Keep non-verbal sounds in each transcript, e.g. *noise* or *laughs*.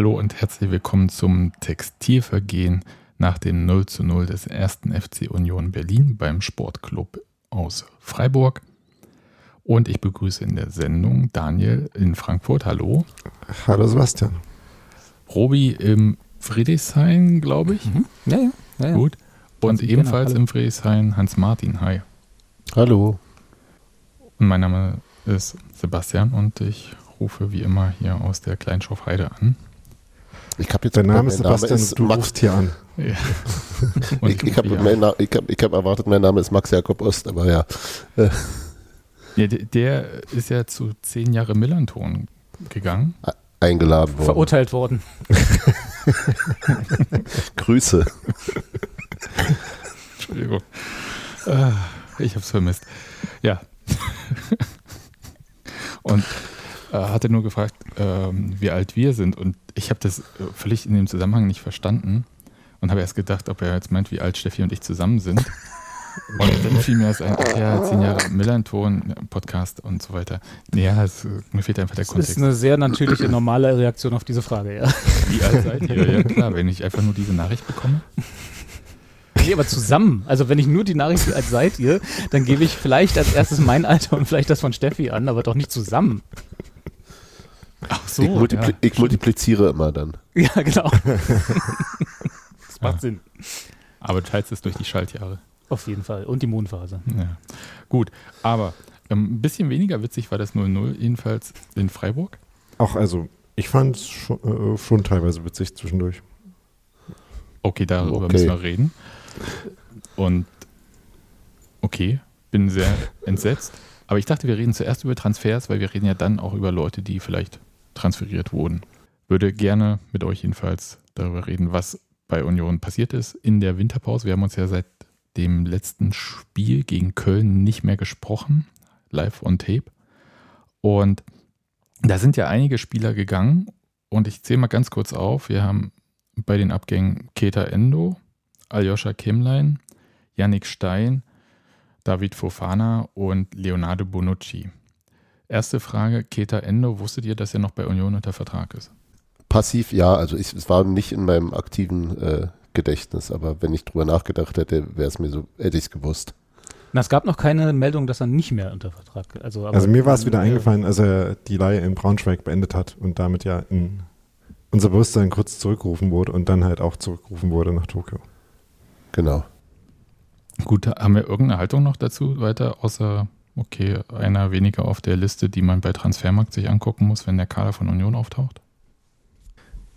Hallo und herzlich willkommen zum Textilvergehen nach dem 0 zu 0 des ersten FC Union Berlin beim Sportclub aus Freiburg. Und ich begrüße in der Sendung Daniel in Frankfurt. Hallo. Hallo Sebastian. Robi im Friedrichshain, glaube ich. Mhm. Ja, ja, ja, ja. Gut. Und ebenfalls im Friedrichshain Hans-Martin. Hi. Hallo. Und mein Name ist Sebastian und ich rufe wie immer hier aus der Kleinschorfheide an. Ich habe jetzt Dein Name ist Sebastian, Name ist du Max. hier an. Ja. *laughs* ich ich habe ja. hab, hab erwartet, mein Name ist Max Jakob Ost, aber ja. ja der, der ist ja zu zehn Jahre Millanton gegangen. Eingeladen worden. Verurteilt worden. *laughs* Grüße. Entschuldigung. Ah, ich habe es vermisst. Ja. *laughs* Und äh, hatte nur gefragt, ähm, wie alt wir sind. Und ich habe das äh, völlig in dem Zusammenhang nicht verstanden und habe erst gedacht, ob er jetzt meint, wie alt Steffi und ich zusammen sind. *laughs* Und dann fiel mir das ein, ach ja, zehn Jahre Millanton, Podcast und so weiter. Ja, es, mir fehlt einfach der Kontext. Das ist eine sehr natürliche, normale Reaktion auf diese Frage, ja. Wie alt seid ihr? Ja *laughs* klar, wenn ich einfach nur diese Nachricht bekomme. Nee, aber zusammen. Also wenn ich nur die Nachricht als seid ihr, dann gebe ich vielleicht als erstes mein Alter und vielleicht das von Steffi an, aber doch nicht zusammen. Ach so. Ich, multipli ja, ich multipliziere immer dann. *laughs* Ja, genau. *laughs* das macht ja. Sinn. Aber du teilst es durch die Schaltjahre. Auf jeden Fall. Und die Mondphase. Ja. Gut, aber ähm, ein bisschen weniger witzig war das 0-0, jedenfalls in Freiburg. Auch also, ich fand es schon, äh, schon, teilweise witzig zwischendurch. Okay, darüber okay. müssen wir reden. Und okay, bin sehr *laughs* entsetzt. Aber ich dachte, wir reden zuerst über Transfers, weil wir reden ja dann auch über Leute, die vielleicht transferiert wurden. Würde gerne mit euch jedenfalls darüber reden, was bei Union passiert ist in der Winterpause. Wir haben uns ja seit dem letzten Spiel gegen Köln nicht mehr gesprochen, live on tape. Und da sind ja einige Spieler gegangen und ich zähle mal ganz kurz auf. Wir haben bei den Abgängen Keta Endo, Aljoscha Kemlein, Yannick Stein, David Fofana und Leonardo Bonucci. Erste Frage, Keta Endo, wusstet ihr, dass er noch bei Union unter Vertrag ist? Passiv, ja. Also ich, es war nicht in meinem aktiven äh, Gedächtnis, aber wenn ich drüber nachgedacht hätte, wäre es mir so, hätte ich es gewusst. Na, es gab noch keine Meldung, dass er nicht mehr unter Vertrag Also, also mir war es wieder eingefallen, als er die Leihe in Braunschweig beendet hat und damit ja in unser Bewusstsein kurz zurückgerufen wurde und dann halt auch zurückgerufen wurde nach Tokio. Genau. Gut, haben wir irgendeine Haltung noch dazu weiter, außer okay, einer weniger auf der Liste, die man bei Transfermarkt sich angucken muss, wenn der Kader von Union auftaucht?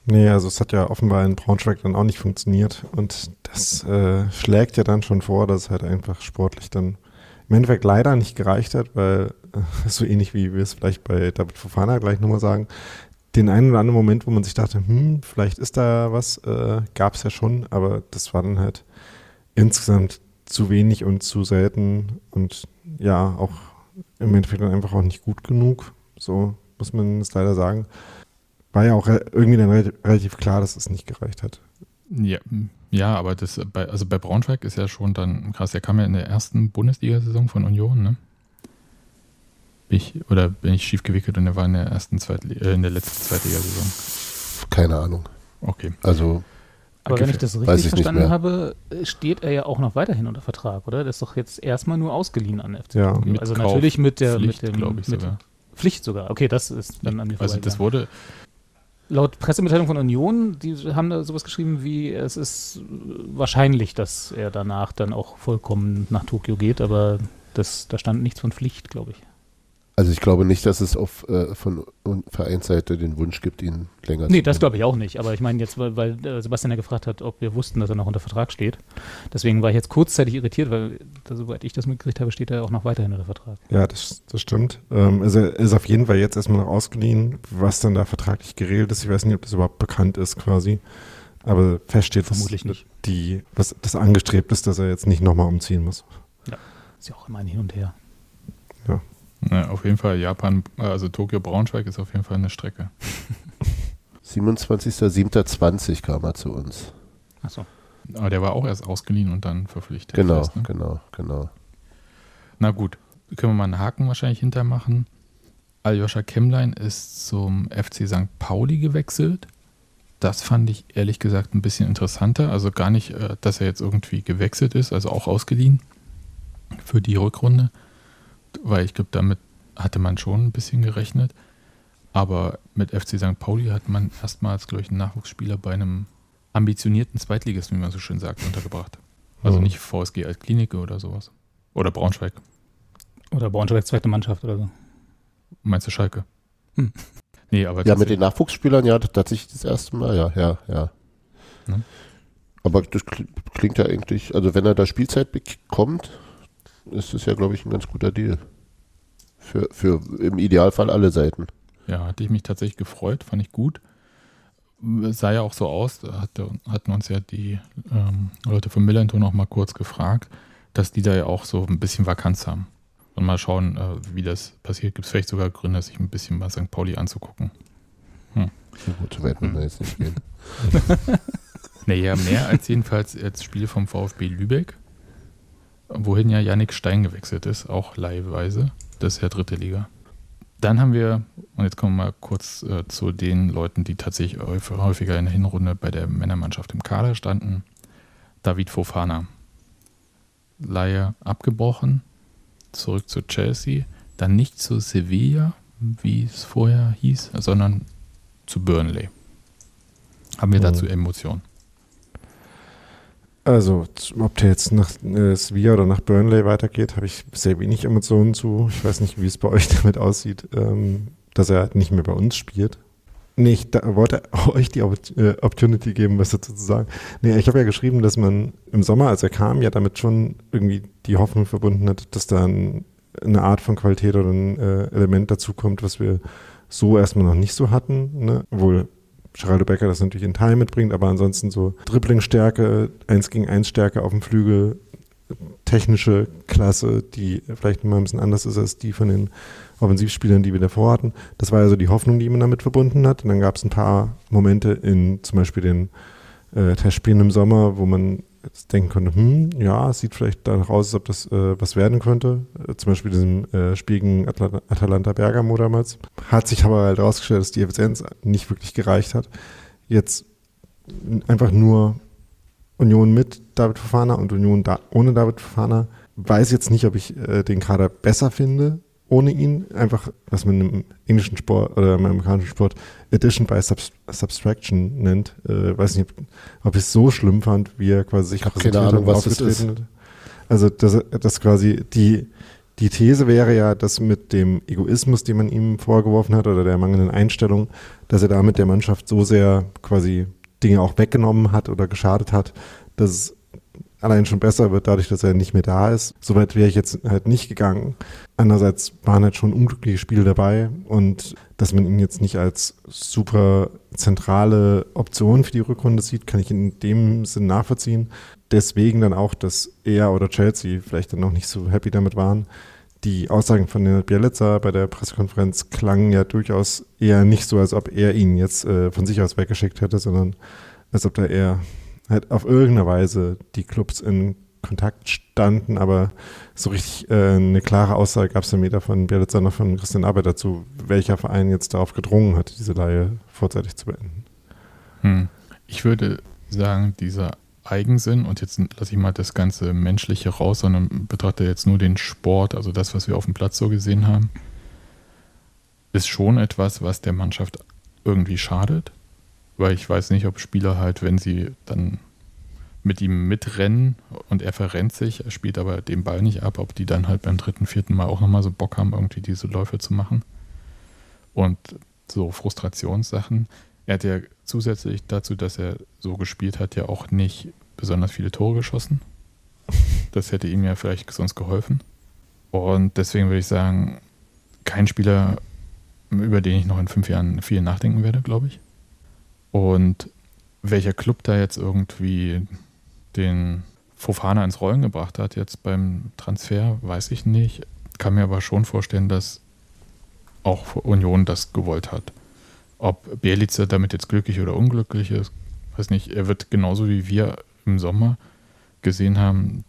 Nee, also es hat ja offenbar in Braunschweig dann auch nicht funktioniert und das äh, schlägt ja dann schon vor, dass es halt einfach sportlich dann im Endeffekt leider nicht gereicht hat, weil *laughs* so ähnlich wie wir es vielleicht bei David Fofana gleich nochmal sagen, den einen oder anderen Moment, wo man sich dachte, hm, vielleicht ist da was, äh, gab es ja schon, aber das war dann halt insgesamt zu wenig und zu selten und ja, auch im Endeffekt dann einfach auch nicht gut genug. So muss man es leider sagen. War ja auch irgendwie dann relativ klar, dass es nicht gereicht hat. Ja, ja aber das bei, also bei Braunschweig ist ja schon dann krass. Er kam ja in der ersten Bundesliga-Saison von Union, ne? Bin ich, oder bin ich schief gewickelt und er war in der ersten Zweitli äh, in der letzten Zweitligasaison? Keine Ahnung. Okay. Also aber wenn ich das richtig ich verstanden habe, steht er ja auch noch weiterhin unter Vertrag, oder? Der ist doch jetzt erstmal nur ausgeliehen an FC. Ja, also natürlich mit der Pflicht, mit dem, ich sogar. Pflicht sogar. Okay, das ist dann an mir Also das wurde laut Pressemitteilung von Union, die haben da sowas geschrieben wie es ist wahrscheinlich, dass er danach dann auch vollkommen nach Tokio geht, aber das da stand nichts von Pflicht, glaube ich. Also ich glaube nicht, dass es auf, äh, von Vereinsseite den Wunsch gibt, ihn länger nee, zu Nee, das glaube ich auch nicht. Aber ich meine jetzt, weil, weil äh, Sebastian ja gefragt hat, ob wir wussten, dass er noch unter Vertrag steht. Deswegen war ich jetzt kurzzeitig irritiert, weil, da, soweit ich das mitgekriegt habe, steht er auch noch weiterhin unter Vertrag. Ja, das, das stimmt. Ähm, also er ist auf jeden Fall jetzt erstmal noch ausgeliehen, was dann da vertraglich geregelt ist. Ich weiß nicht, ob das überhaupt bekannt ist quasi. Aber fest steht, Vermutlich nicht. Die, was das angestrebt ist, dass er jetzt nicht nochmal umziehen muss. Ja, ist ja auch immer ein Hin und Her. Ja. Auf jeden Fall Japan, also Tokio Braunschweig ist auf jeden Fall eine Strecke. *laughs* 27.07.20 kam er zu uns. Achso. Aber der war auch erst ausgeliehen und dann verpflichtet. Genau, fest, ne? genau, genau. Na gut, können wir mal einen Haken wahrscheinlich hintermachen. Aljoscha Kemmlein ist zum FC St. Pauli gewechselt. Das fand ich ehrlich gesagt ein bisschen interessanter. Also gar nicht, äh, dass er jetzt irgendwie gewechselt ist, also auch ausgeliehen für die Rückrunde, weil ich glaube, damit hatte man schon ein bisschen gerechnet. Aber mit FC St. Pauli hat man erstmals, glaube ich, einen Nachwuchsspieler bei einem ambitionierten Zweitligisten, wie man so schön sagt, untergebracht. Also mhm. nicht VSG als Klinik oder sowas. Oder Braunschweig. Oder Braunschweig zweite Mannschaft oder so. Meinst du Schalke? Hm. Nee, aber ja, mit den Nachwuchsspielern, ja, tatsächlich das erste Mal, ja, ja, ja. Hm? Aber das klingt ja eigentlich, also wenn er da Spielzeit bekommt, ist es ja, glaube ich, ein ganz guter Deal. Für, für im Idealfall alle Seiten. Ja, hatte ich mich tatsächlich gefreut, fand ich gut. Es sah ja auch so aus, hatte, hatten uns ja die ähm, Leute von Millanton noch mal kurz gefragt, dass die da ja auch so ein bisschen Vakanz haben. Und mal schauen, äh, wie das passiert. Gibt es vielleicht sogar Gründe, sich ein bisschen bei St. Pauli anzugucken. Hm. Gut, so weit müssen wir jetzt nicht gehen. *laughs* naja, mehr als jedenfalls jetzt Spiele vom VfB Lübeck, wohin ja Yannick Stein gewechselt ist, auch leihweise. Das ist ja dritte Liga. Dann haben wir, und jetzt kommen wir mal kurz äh, zu den Leuten, die tatsächlich häufiger in der Hinrunde bei der Männermannschaft im Kader standen. David Fofana. Laie abgebrochen, zurück zu Chelsea, dann nicht zu Sevilla, wie es vorher hieß, sondern zu Burnley. Haben wir mhm. dazu Emotionen? Also, ob der jetzt nach äh, Sevilla oder nach Burnley weitergeht, habe ich sehr wenig Emotionen zu. Ich weiß nicht, wie es bei euch *laughs* damit aussieht, ähm, dass er nicht mehr bei uns spielt. Nee, ich da, wollte *laughs* euch die äh, Opportunity geben, was dazu zu sagen. Nee, ich habe ja geschrieben, dass man im Sommer, als er kam, ja damit schon irgendwie die Hoffnung verbunden hat, dass da ein, eine Art von Qualität oder ein äh, Element dazukommt, was wir so erstmal noch nicht so hatten. Ne? Obwohl Geraldo Becker das natürlich in Teil mitbringt, aber ansonsten so Dribblingstärke, 1 gegen 1 Stärke auf dem Flügel, technische Klasse, die vielleicht mal ein bisschen anders ist als die von den Offensivspielern, die wir davor hatten. Das war also die Hoffnung, die man damit verbunden hat. Und dann gab es ein paar Momente in zum Beispiel den äh, Testspielen im Sommer, wo man denken konnte, hm, ja, sieht vielleicht danach aus, als ob das äh, was werden könnte. Äh, zum Beispiel diesem äh, Spiel Atla Atalanta Bergamo damals. Hat sich aber halt herausgestellt, dass die Effizienz nicht wirklich gereicht hat. Jetzt einfach nur Union mit David Fofana und Union da ohne David Fofana. Weiß jetzt nicht, ob ich äh, den Kader besser finde ohne ihn. Einfach, was man im englischen Sport oder im amerikanischen Sport Addition by Subs Subtraction nennt. Äh, weiß nicht, ob, ich es so schlimm fand, wie er quasi sich präsentiert keine Ahnung, was das ist. Hat. Also, das, das quasi die, die These wäre ja, dass mit dem Egoismus, den man ihm vorgeworfen hat, oder der mangelnden Einstellung, dass er damit der Mannschaft so sehr quasi Dinge auch weggenommen hat oder geschadet hat, dass es allein schon besser wird, dadurch, dass er nicht mehr da ist. Soweit wäre ich jetzt halt nicht gegangen. Andererseits waren halt schon unglückliche Spiele dabei und dass man ihn jetzt nicht als super zentrale Option für die Rückrunde sieht, kann ich in dem Sinn nachvollziehen. Deswegen dann auch, dass er oder Chelsea vielleicht dann noch nicht so happy damit waren. Die Aussagen von Bielitzer bei der Pressekonferenz klangen ja durchaus eher nicht so, als ob er ihn jetzt äh, von sich aus weggeschickt hätte, sondern als ob da eher halt auf irgendeine Weise die Clubs in Kontakt standen, aber so richtig äh, eine klare Aussage gab es ja weder von Bielitzer noch von Christian Arbeit dazu, welcher Verein jetzt darauf gedrungen hat, diese Leihe vorzeitig zu beenden. Hm. Ich würde sagen, dieser Eigensinn, und jetzt lasse ich mal das ganze Menschliche raus, sondern betrachte jetzt nur den Sport, also das, was wir auf dem Platz so gesehen haben, ist schon etwas, was der Mannschaft irgendwie schadet weil ich weiß nicht, ob Spieler halt, wenn sie dann mit ihm mitrennen und er verrennt sich, er spielt aber den Ball nicht ab, ob die dann halt beim dritten, vierten Mal auch nochmal so Bock haben, irgendwie diese Läufe zu machen. Und so Frustrationssachen. Er hat ja zusätzlich dazu, dass er so gespielt hat, ja auch nicht besonders viele Tore geschossen. Das hätte ihm ja vielleicht sonst geholfen. Und deswegen würde ich sagen, kein Spieler, über den ich noch in fünf Jahren viel nachdenken werde, glaube ich. Und welcher Club da jetzt irgendwie den Fofana ins Rollen gebracht hat, jetzt beim Transfer, weiß ich nicht. Kann mir aber schon vorstellen, dass auch Union das gewollt hat. Ob Bielice damit jetzt glücklich oder unglücklich ist, weiß nicht. Er wird genauso wie wir im Sommer gesehen haben,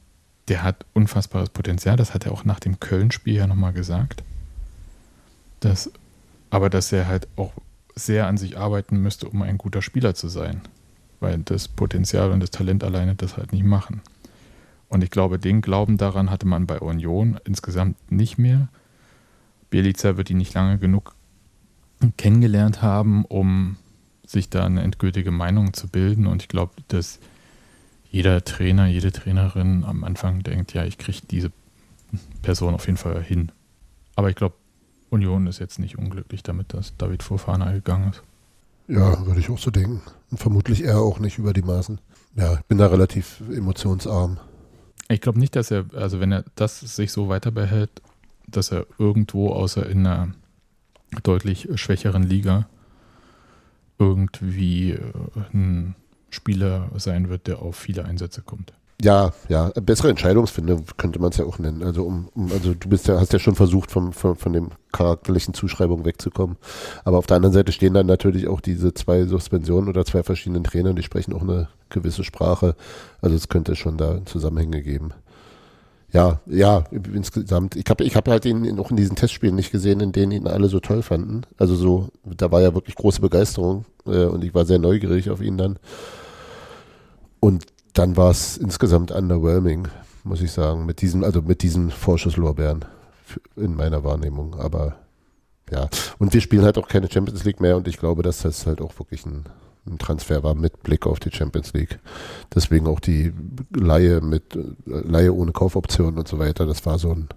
der hat unfassbares Potenzial. Das hat er auch nach dem Köln-Spiel ja nochmal gesagt. Das, aber dass er halt auch sehr an sich arbeiten müsste, um ein guter Spieler zu sein. Weil das Potenzial und das Talent alleine das halt nicht machen. Und ich glaube, den Glauben daran hatte man bei Union insgesamt nicht mehr. Bielica wird ihn nicht lange genug kennengelernt haben, um sich da eine endgültige Meinung zu bilden. Und ich glaube, dass jeder Trainer, jede Trainerin am Anfang denkt, ja, ich kriege diese Person auf jeden Fall hin. Aber ich glaube, Union ist jetzt nicht unglücklich damit, dass David Fofana gegangen ist. Ja, würde ich auch so denken. Und vermutlich er auch nicht über die Maßen. Ja, ich bin da relativ emotionsarm. Ich glaube nicht, dass er, also wenn er das sich so weiter behält, dass er irgendwo außer in einer deutlich schwächeren Liga irgendwie äh, ein Spieler sein wird, der auf viele Einsätze kommt. Ja, ja, bessere Entscheidungsfindung könnte man es ja auch nennen. Also um, um, also du bist ja, hast ja schon versucht, vom, von, von dem charakterlichen Zuschreibung wegzukommen. Aber auf der anderen Seite stehen dann natürlich auch diese zwei Suspensionen oder zwei verschiedenen Trainer, die sprechen auch eine gewisse Sprache. Also es könnte schon da Zusammenhänge geben. Ja, ja, insgesamt. Ich habe ich hab halt ihn auch in diesen Testspielen nicht gesehen, in denen ihn alle so toll fanden. Also so, da war ja wirklich große Begeisterung äh, und ich war sehr neugierig auf ihn dann. Und dann war es insgesamt underwhelming, muss ich sagen, mit diesem, also mit diesen Vorschusslorbeeren in meiner Wahrnehmung. Aber ja, und wir spielen halt auch keine Champions League mehr und ich glaube, dass das halt auch wirklich ein, ein Transfer war mit Blick auf die Champions League. Deswegen auch die Laie mit Laie ohne Kaufoptionen und so weiter. Das war so ein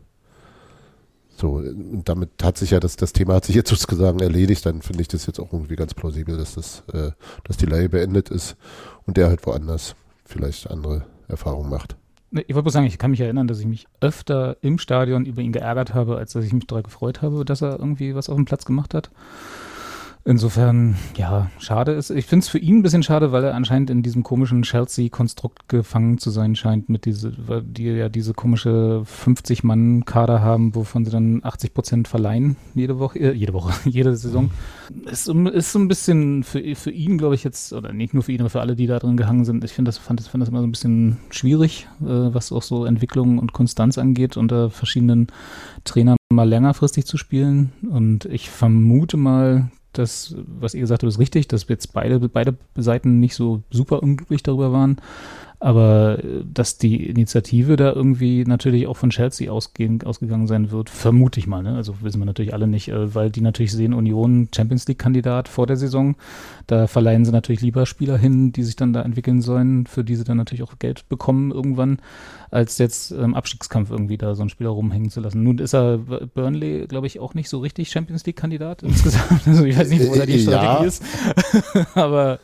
so, und damit hat sich ja das, das Thema hat sich jetzt sozusagen erledigt, dann finde ich das jetzt auch irgendwie ganz plausibel, dass das, äh, dass die Laie beendet ist und der halt woanders vielleicht andere Erfahrungen macht. Ich wollte bloß sagen, ich kann mich erinnern, dass ich mich öfter im Stadion über ihn geärgert habe, als dass ich mich daran gefreut habe, dass er irgendwie was auf dem Platz gemacht hat. Insofern, ja, schade ist. Ich finde es für ihn ein bisschen schade, weil er anscheinend in diesem komischen Chelsea-Konstrukt gefangen zu sein scheint, mit diese, die ja diese komische 50-Mann-Kader haben, wovon sie dann 80 Prozent verleihen jede Woche, äh, jede Woche, *laughs* jede Saison. Ist, ist so ein bisschen für, für ihn, glaube ich, jetzt, oder nicht nur für ihn, aber für alle, die da drin gehangen sind. Ich finde das, fand das, fand das immer so ein bisschen schwierig, äh, was auch so Entwicklung und Konstanz angeht, unter verschiedenen Trainern mal längerfristig zu spielen. Und ich vermute mal, das, was ihr gesagt habt, ist richtig, dass jetzt beide, beide Seiten nicht so super unglücklich darüber waren. Aber äh, dass die Initiative da irgendwie natürlich auch von Chelsea ausgehen, ausgegangen sein wird, vermute ich mal. Ne? Also wissen wir natürlich alle nicht, äh, weil die natürlich sehen, Union Champions League-Kandidat vor der Saison. Da verleihen sie natürlich lieber Spieler hin, die sich dann da entwickeln sollen, für die sie dann natürlich auch Geld bekommen irgendwann, als jetzt im Abstiegskampf irgendwie da so einen Spieler rumhängen zu lassen. Nun ist er Burnley, glaube ich, auch nicht so richtig Champions League-Kandidat *laughs* insgesamt. Also ich weiß nicht, wo da die Strategie ja. ist. *laughs* Aber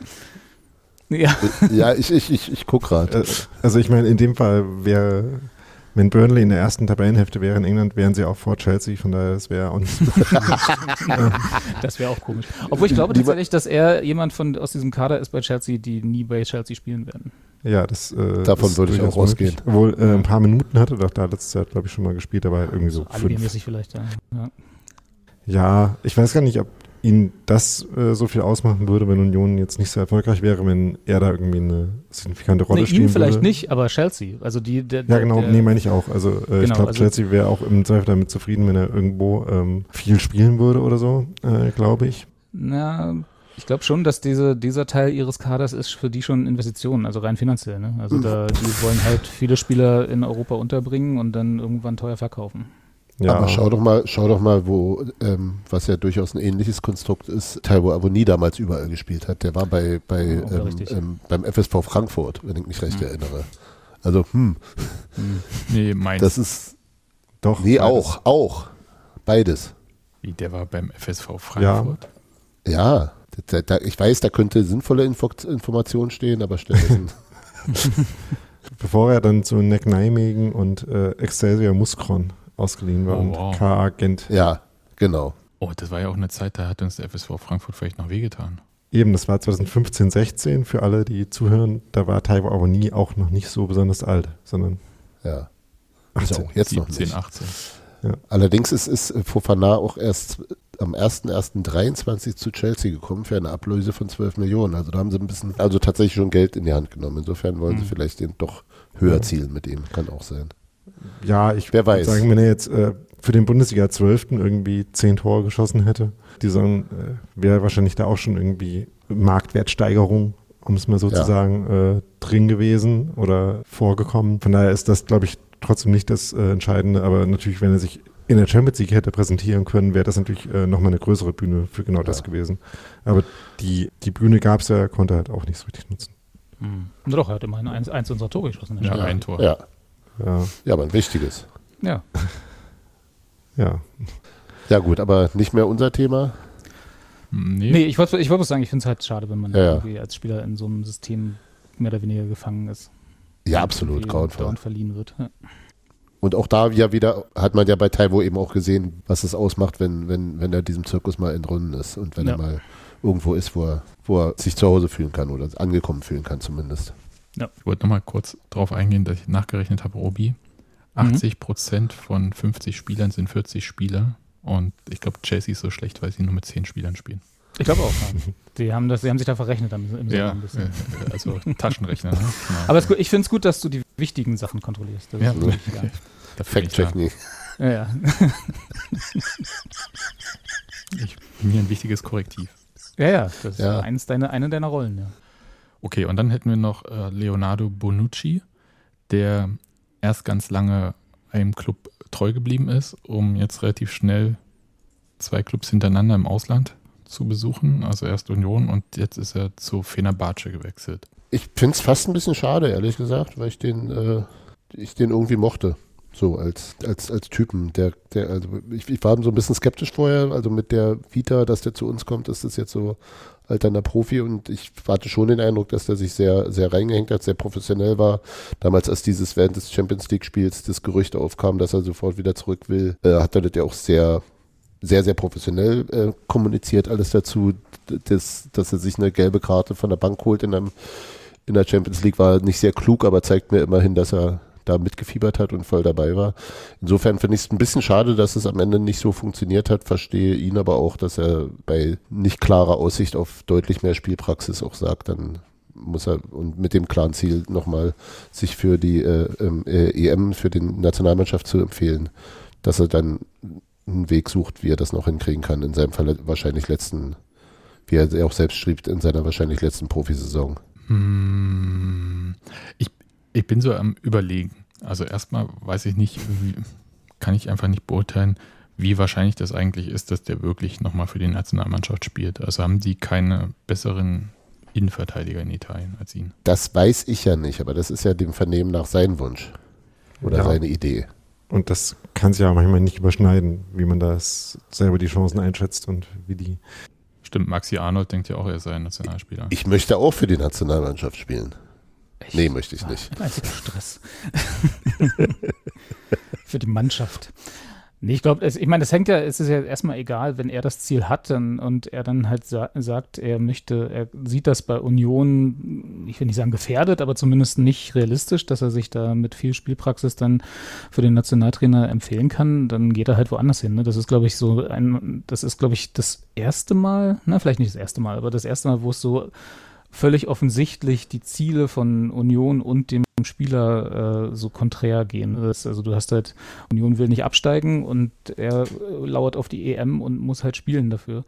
ja, ja ich, ich, ich, ich gucke gerade. Äh, also ich meine, in dem Fall wäre, wenn Burnley in der ersten Tabellenhälfte wäre in England, wären sie auch vor Chelsea, von daher das wäre auch nicht *laughs* Das wäre auch komisch. Obwohl ich glaube tatsächlich, dass er jemand von, aus diesem Kader ist bei Chelsea, die nie bei Chelsea spielen werden. Ja, das äh, davon würde ich auch ausgehen. Obwohl äh, ein paar Minuten hatte doch da letztes Jahr, glaube ich, schon mal gespielt, aber halt irgendwie so. so fünf. vielleicht, ja. ja. Ja, ich weiß gar nicht, ob ihn das äh, so viel ausmachen würde, wenn Union jetzt nicht so erfolgreich wäre, wenn er da irgendwie eine signifikante Rolle nee, spielen ihn vielleicht würde. nicht, aber Chelsea. Also die, der, ja, genau, der, nee, meine ich auch. Also äh, genau, ich glaube, also Chelsea wäre auch im Zweifel damit zufrieden, wenn er irgendwo ähm, viel spielen würde oder so, äh, glaube ich. Na, ich glaube schon, dass diese, dieser Teil ihres Kaders ist für die schon Investitionen, also rein finanziell. Ne? Also da, die wollen halt viele Spieler in Europa unterbringen und dann irgendwann teuer verkaufen. Ja. Aber schau doch mal, schau doch mal, wo, ähm, was ja durchaus ein ähnliches Konstrukt ist, Taiwo Avoni damals überall gespielt hat. Der war bei, bei oh, ähm, ähm, beim FSV Frankfurt, wenn ich mich recht hm. erinnere. Also, hm. hm. Nee, mein. Das ist. Doch. Nee, beides. auch, auch. Beides. Wie, der war beim FSV Frankfurt? Ja. ja da, da, ich weiß, da könnte sinnvolle Info Information stehen, aber stattdessen. *laughs* Bevor er dann zu Neck Nijmegen und äh, Excelsior Muskron ausgeliehen war oh, und wow. KA Gent. Ja, genau. Oh, das war ja auch eine Zeit, da hat uns der FSV Frankfurt vielleicht noch wehgetan. Eben, das war 2015, 16 für alle, die zuhören. Da war Taiwo Avoni auch noch nicht so besonders alt, sondern ja. 18, jetzt 17, noch nicht. 18. Ja. Allerdings ist, ist Fofana auch erst am 1.1.23 zu Chelsea gekommen für eine Ablöse von 12 Millionen. Also da haben sie ein bisschen, also tatsächlich schon Geld in die Hand genommen. Insofern wollen mhm. sie vielleicht den doch höher zielen mit ihm. Kann auch sein. Ja, ich Wer weiß. sagen, wenn er jetzt äh, für den Bundesliga 12. irgendwie zehn Tore geschossen hätte. Die Saison äh, wäre wahrscheinlich da auch schon irgendwie Marktwertsteigerung, um es mal so ja. zu sagen, äh, drin gewesen oder vorgekommen. Von daher ist das, glaube ich, trotzdem nicht das äh, Entscheidende. Aber natürlich, wenn er sich in der Champions League hätte präsentieren können, wäre das natürlich äh, nochmal eine größere Bühne für genau ja. das gewesen. Aber die, die Bühne gab es ja, konnte er halt auch nicht so richtig nutzen. Mhm. Na doch, er hat immerhin eins, eins unserer Tore geschossen. Ja, ein Tor. Ja. Ja. Ja, aber ein wichtiges. Ja. *laughs* ja. Ja, gut, aber nicht mehr unser Thema. Nee, nee ich wollte ich wollt sagen, ich finde es halt schade, wenn man ja, irgendwie als Spieler in so einem System mehr oder weniger gefangen ist. Ja, absolut, grauenvoll. verliehen wird. Ja. Und auch da ja wieder hat man ja bei Taiwo eben auch gesehen, was es ausmacht, wenn, wenn, wenn er diesem Zirkus mal entrunden ist und wenn ja. er mal irgendwo ist, wo er, wo er sich zu Hause fühlen kann oder angekommen fühlen kann zumindest. Ja. Ich wollte nochmal kurz darauf eingehen, dass ich nachgerechnet habe, Robi. 80 mhm. Prozent von 50 Spielern sind 40 Spieler und ich glaube, Chelsea ist so schlecht, weil sie nur mit 10 Spielern spielen. Ich glaube auch. *laughs* Die haben, das, die haben sich da verrechnet im, im ja, ein bisschen. also Taschenrechner. Ne? *laughs* Genau. Aber es, ich finde es gut, dass du die wichtigen Sachen kontrollierst. Das ja, wirklich, ja. Fact-Check Ja, ja. *laughs* ich bin hier ein wichtiges Korrektiv. Ja, ja, das ja. ist eines deiner, eine deiner Rollen, ja. Okay, und dann hätten wir noch äh, Leonardo Bonucci, der erst ganz lange einem Club treu geblieben ist, um jetzt relativ schnell zwei Clubs hintereinander im Ausland zu besuchen. Also erst Union und jetzt ist er zu Fenerbahce gewechselt. Ich finde es fast ein bisschen schade, ehrlich gesagt, weil ich den, äh, ich den irgendwie mochte. So als, als, als Typen. Der, der, also ich, ich war so ein bisschen skeptisch vorher, also mit der Vita, dass der zu uns kommt, ist das jetzt so alterner Profi und ich hatte schon den Eindruck, dass der sich sehr, sehr reingehängt hat, sehr professionell war. Damals, als dieses während des Champions League Spiels das Gerücht aufkam, dass er sofort wieder zurück will, äh, hat er das ja auch sehr, sehr, sehr professionell äh, kommuniziert, alles dazu, dass, dass er sich eine gelbe Karte von der Bank holt in einem in der Champions League war nicht sehr klug, aber zeigt mir immerhin, dass er da mitgefiebert hat und voll dabei war. Insofern finde ich es ein bisschen schade, dass es am Ende nicht so funktioniert hat, verstehe ihn aber auch, dass er bei nicht klarer Aussicht auf deutlich mehr Spielpraxis auch sagt, dann muss er und mit dem klaren Ziel nochmal sich für die äh, ähm, äh, EM, für die Nationalmannschaft zu empfehlen, dass er dann einen Weg sucht, wie er das noch hinkriegen kann. In seinem Fall wahrscheinlich letzten, wie er auch selbst schrieb, in seiner wahrscheinlich letzten Profisaison. Hm, ich, ich bin so am Überlegen. Also erstmal weiß ich nicht, wie, kann ich einfach nicht beurteilen, wie wahrscheinlich das eigentlich ist, dass der wirklich nochmal für die Nationalmannschaft spielt. Also haben die keine besseren Innenverteidiger in Italien als ihn? Das weiß ich ja nicht, aber das ist ja dem Vernehmen nach sein Wunsch oder ja. seine Idee. Und das kann sich ja manchmal nicht überschneiden, wie man das selber die Chancen einschätzt und wie die. Stimmt, Maxi Arnold denkt ja auch, er sei ein Nationalspieler. Ich möchte auch für die Nationalmannschaft spielen. Echt? Nee, möchte ich nicht. Einziger Stress. *laughs* Für die Mannschaft. Nee, ich glaube, ich meine, das hängt ja, es ist ja erstmal egal, wenn er das Ziel hat dann, und er dann halt sa sagt, er möchte, er sieht das bei Union, ich will nicht sagen gefährdet, aber zumindest nicht realistisch, dass er sich da mit viel Spielpraxis dann für den Nationaltrainer empfehlen kann, dann geht er halt woanders hin. Ne? Das ist, glaube ich, so ein, das ist, glaube ich, das erste Mal, na, vielleicht nicht das erste Mal, aber das erste Mal, wo es so völlig offensichtlich die Ziele von Union und dem Spieler äh, so konträr gehen. also du hast halt, Union will nicht absteigen und er äh, lauert auf die EM und muss halt spielen dafür.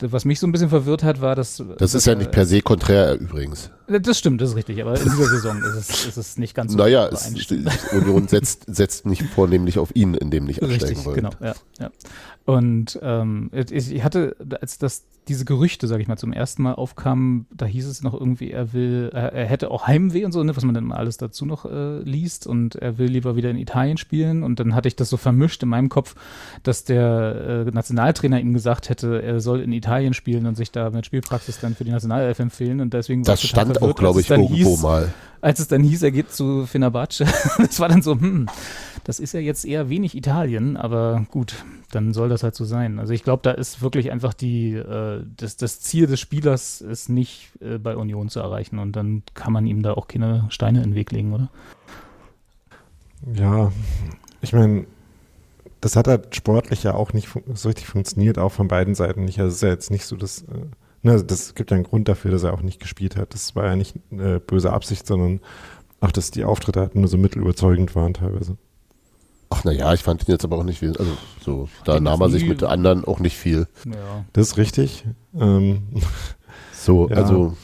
Was mich so ein bisschen verwirrt hat, war, dass... Das ist ja nicht per se konträr übrigens. Das stimmt, das ist richtig, aber in dieser Saison ist es, ist es nicht ganz so. Naja, es, Union setzt, setzt nicht vornehmlich auf ihn, indem nicht absteigen richtig, wollen. Genau, ja, ja. Und ähm, ich hatte, als das diese Gerüchte, sage ich mal, zum ersten Mal aufkamen, da hieß es noch irgendwie, er will, er, er hätte auch Heimweh und so, ne, was man dann mal alles dazu noch äh, liest und er will lieber wieder in Italien spielen und dann hatte ich das so vermischt in meinem Kopf, dass der äh, Nationaltrainer ihm gesagt hätte, er soll in Italien spielen und sich da mit Spielpraxis dann für die Nationalelf empfehlen und deswegen war Das stand verwirrt, auch, glaube ich, irgendwo hieß, mal. Als es dann hieß, er geht zu Fenerbahce, *laughs* das war dann so, hm, das ist ja jetzt eher wenig Italien, aber gut, dann soll das halt so sein. Also ich glaube, da ist wirklich einfach die, äh, das, das Ziel des Spielers ist nicht äh, bei Union zu erreichen und dann kann man ihm da auch keine Steine in den Weg legen, oder? Ja, ich meine, das hat halt sportlich ja auch nicht so richtig funktioniert, auch von beiden Seiten nicht. Also es ist ja jetzt nicht so, dass, äh, ne, das gibt ja einen Grund dafür, dass er auch nicht gespielt hat. Das war ja nicht äh, böse Absicht, sondern auch, dass die Auftritte halt nur so mittelüberzeugend waren teilweise. Ach naja, ich fand ihn jetzt aber auch nicht, also so, da nahm er sich mit anderen auch nicht viel. Ja. Das ist richtig. Ähm, so, *laughs* ja. also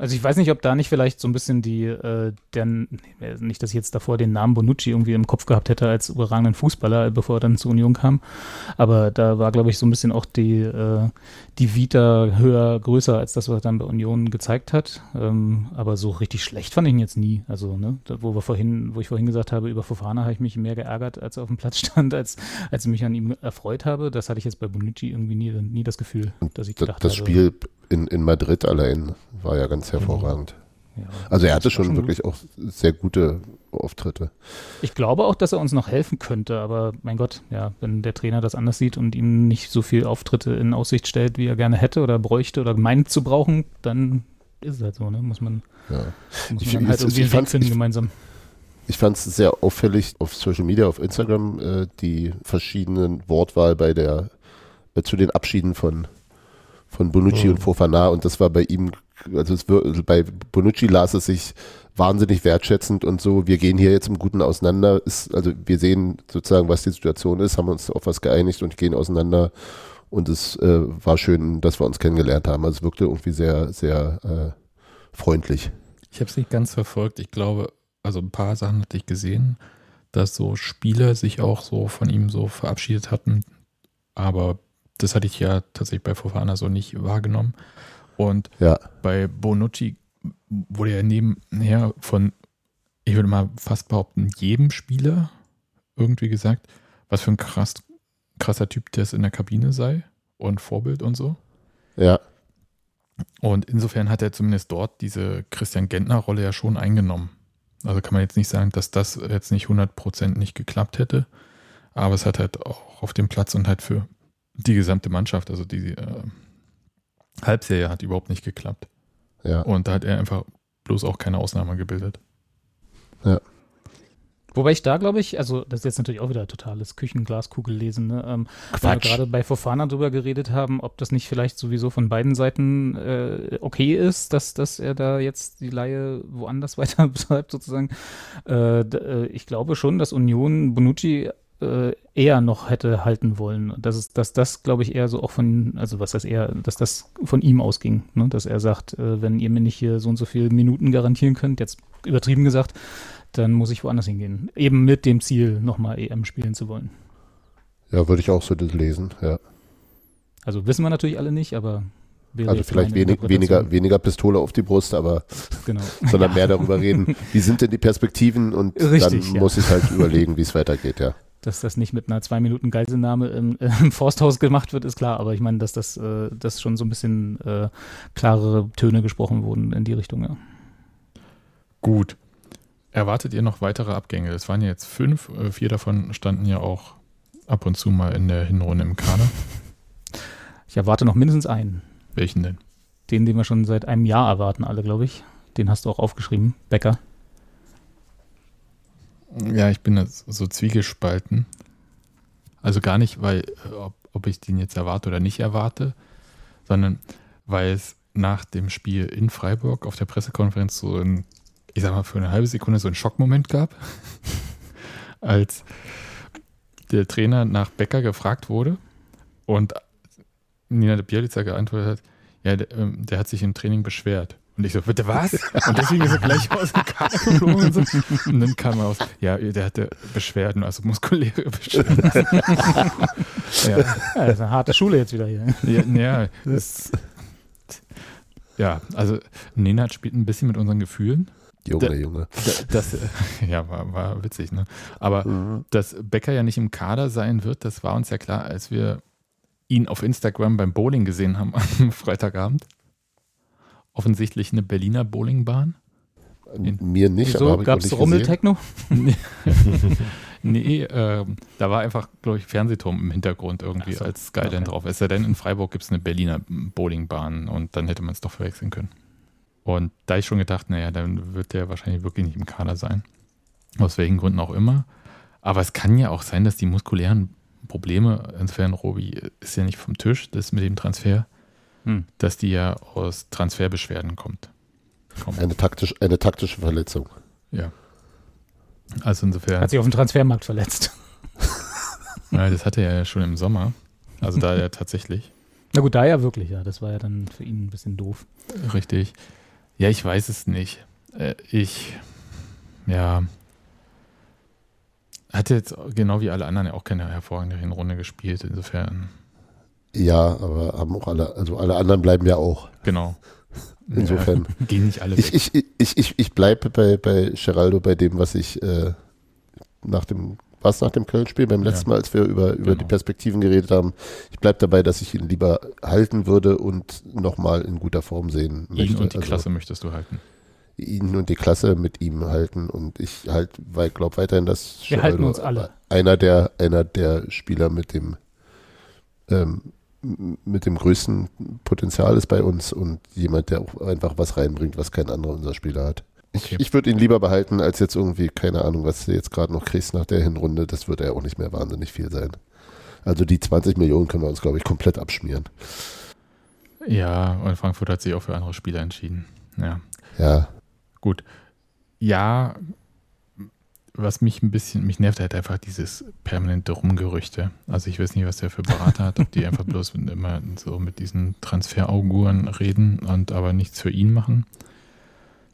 also ich weiß nicht, ob da nicht vielleicht so ein bisschen die, äh, der, nicht, dass ich jetzt davor den Namen Bonucci irgendwie im Kopf gehabt hätte als überragenden Fußballer, bevor er dann zur Union kam. Aber da war, glaube ich, so ein bisschen auch die, äh, die Vita höher, größer als das, was er dann bei Union gezeigt hat. Ähm, aber so richtig schlecht fand ich ihn jetzt nie. Also, ne, wo wir vorhin, wo ich vorhin gesagt habe, über Fofana habe ich mich mehr geärgert, als er auf dem Platz stand, *laughs* als, als ich mich an ihm erfreut habe. Das hatte ich jetzt bei Bonucci irgendwie nie, nie das Gefühl, dass ich gedacht das, das. Spiel in, in Madrid allein war ja ganz hervorragend. Ja, also er hatte schon, schon wirklich auch sehr gute Auftritte. Ich glaube auch, dass er uns noch helfen könnte, aber mein Gott, ja, wenn der Trainer das anders sieht und ihm nicht so viel Auftritte in Aussicht stellt, wie er gerne hätte oder bräuchte oder meint zu brauchen, dann ist es halt so, ne? Muss man, ja. muss man ich, halt irgendwie Weg finden ich, gemeinsam. Ich fand es sehr auffällig auf Social Media, auf Instagram, äh, die verschiedenen Wortwahl bei der äh, zu den Abschieden von von Bonucci mhm. und Fofana und das war bei ihm, also es, bei Bonucci las es sich wahnsinnig wertschätzend und so, wir gehen hier jetzt im Guten auseinander, ist, also wir sehen sozusagen, was die Situation ist, haben uns auf was geeinigt und gehen auseinander und es äh, war schön, dass wir uns kennengelernt haben. Also es wirkte irgendwie sehr, sehr äh, freundlich. Ich habe es nicht ganz verfolgt. Ich glaube, also ein paar Sachen hatte ich gesehen, dass so Spieler sich auch so von ihm so verabschiedet hatten. Aber das hatte ich ja tatsächlich bei Fofana so nicht wahrgenommen. Und ja. bei Bonucci wurde ja nebenher von, ich würde mal fast behaupten, jedem Spieler irgendwie gesagt, was für ein krass, krasser Typ der in der Kabine sei und Vorbild und so. Ja. Und insofern hat er zumindest dort diese Christian Gentner-Rolle ja schon eingenommen. Also kann man jetzt nicht sagen, dass das jetzt nicht 100% nicht geklappt hätte. Aber es hat halt auch auf dem Platz und halt für die gesamte Mannschaft, also die äh, Halbserie hat überhaupt nicht geklappt. Ja. Und da hat er einfach bloß auch keine Ausnahme gebildet. Ja. Wobei ich da glaube ich, also das ist jetzt natürlich auch wieder totales Küchenglaskugellesen, ne? Ähm, weil wir gerade bei Fofana drüber geredet haben, ob das nicht vielleicht sowieso von beiden Seiten äh, okay ist, dass, dass er da jetzt die Laie woanders *laughs* weiter betreibt sozusagen. Äh, äh, ich glaube schon, dass Union Bonucci äh, eher noch hätte halten wollen. Das ist, dass das, glaube ich, eher so auch von, also was heißt eher, dass das von ihm ausging, ne? dass er sagt, äh, wenn ihr mir nicht hier so und so viele Minuten garantieren könnt, jetzt übertrieben gesagt, dann muss ich woanders hingehen. Eben mit dem Ziel, nochmal EM spielen zu wollen. Ja, würde ich auch so lesen, ja. Also wissen wir natürlich alle nicht, aber also vielleicht wenig, weniger, weniger Pistole auf die Brust, aber genau. *laughs* sondern mehr darüber reden, wie sind denn die Perspektiven und Richtig, dann ja. muss ich halt überlegen, wie es weitergeht, ja. Dass das nicht mit einer zwei Minuten Geiselnahme im, *laughs* im, Forsthaus gemacht wird, ist klar. Aber ich meine, dass das äh, dass schon so ein bisschen äh, klarere Töne gesprochen wurden in die Richtung, ja. Gut. Erwartet ihr noch weitere Abgänge? Es waren ja jetzt fünf, äh, vier davon standen ja auch ab und zu mal in der Hinrunde im Kader. *laughs* Ich erwarte noch mindestens einen. Welchen denn? Den, den wir schon seit einem Jahr erwarten, alle, glaube ich. Den hast du auch aufgeschrieben, Becker. Ja, ich bin so zwiegespalten. Also gar nicht, weil, äh, ob, ob ich den jetzt erwarte oder nicht erwarte, sondern weil es nach dem Spiel in Freiburg auf der Pressekonferenz so ein, ich sag mal, für eine halbe Sekunde so einen Schockmoment gab, *laughs* als der Trainer nach Becker gefragt wurde und Nina de Bielica geantwortet hat, ja, der, ähm, der hat sich im Training beschwert. Und ich so, bitte was? Und deswegen ist er gleich aus dem Kader geflogen und so. Und dann kam er aus, ja, der hatte Beschwerden, also muskuläre Beschwerden. *laughs* ja. ja, das ist eine harte Schule jetzt wieder hier. Ja, ja, das, ja also Nenad spielt ein bisschen mit unseren Gefühlen. Junge, da, Junge. Das, ja, war, war witzig, ne? Aber mhm. dass Becker ja nicht im Kader sein wird, das war uns ja klar, als wir ihn auf Instagram beim Bowling gesehen haben am Freitagabend offensichtlich eine Berliner Bowlingbahn. In, Mir nicht, so, aber gab es Rummeltechno? nee, *laughs* äh, da war einfach, glaube ich, Fernsehturm im Hintergrund irgendwie so, als Skyline okay. drauf. Es sei denn, in Freiburg gibt es eine Berliner Bowlingbahn und dann hätte man es doch verwechseln können. Und da ich schon gedacht, naja, dann wird der wahrscheinlich wirklich nicht im Kader sein. Aus welchen Gründen auch immer. Aber es kann ja auch sein, dass die muskulären Probleme, insofern Robi ist ja nicht vom Tisch, das mit dem Transfer, hm. dass die ja aus Transferbeschwerden kommt. Eine, taktisch, eine taktische Verletzung. Ja. Also insofern. Hat sich auf dem Transfermarkt verletzt. *laughs* Ja, das hatte er ja schon im Sommer. Also da ja tatsächlich. *laughs* Na gut, da ja wirklich, ja. Das war ja dann für ihn ein bisschen doof. Richtig. Ja, ich weiß es nicht. Äh, ich, ja, hatte jetzt genau wie alle anderen ja auch keine hervorragende Hinrunde gespielt. Insofern. Ja, aber haben auch alle, also alle anderen bleiben ja auch. Genau. *laughs* Insofern. Ja, *laughs* gehen nicht alle weg. Ich, ich, ich, ich, ich bleibe bei, bei Geraldo bei dem, was ich äh, nach dem, was nach dem Köln-Spiel, beim letzten ja. Mal, als wir über, über genau. die Perspektiven geredet haben, ich bleibe dabei, dass ich ihn lieber halten würde und nochmal in guter Form sehen möchte. Ihn und die also, Klasse möchtest du halten ihn und die Klasse mit ihm halten und ich halt, weil glaube weiterhin, dass wir halten uns alle. einer der einer der Spieler mit dem ähm, mit dem größten Potenzial ist bei uns und jemand, der auch einfach was reinbringt, was kein anderer unser Spieler hat. Okay. Ich, ich würde ihn lieber behalten, als jetzt irgendwie, keine Ahnung, was du jetzt gerade noch kriegst nach der Hinrunde. Das wird ja auch nicht mehr wahnsinnig viel sein. Also die 20 Millionen können wir uns, glaube ich, komplett abschmieren. Ja, und Frankfurt hat sich auch für andere Spieler entschieden. Ja. Ja. Gut. Ja, was mich ein bisschen, mich nervt halt einfach dieses permanente Rumgerüchte. Also ich weiß nicht, was der für Berater hat, ob die einfach bloß immer so mit diesen Transferauguren reden und aber nichts für ihn machen.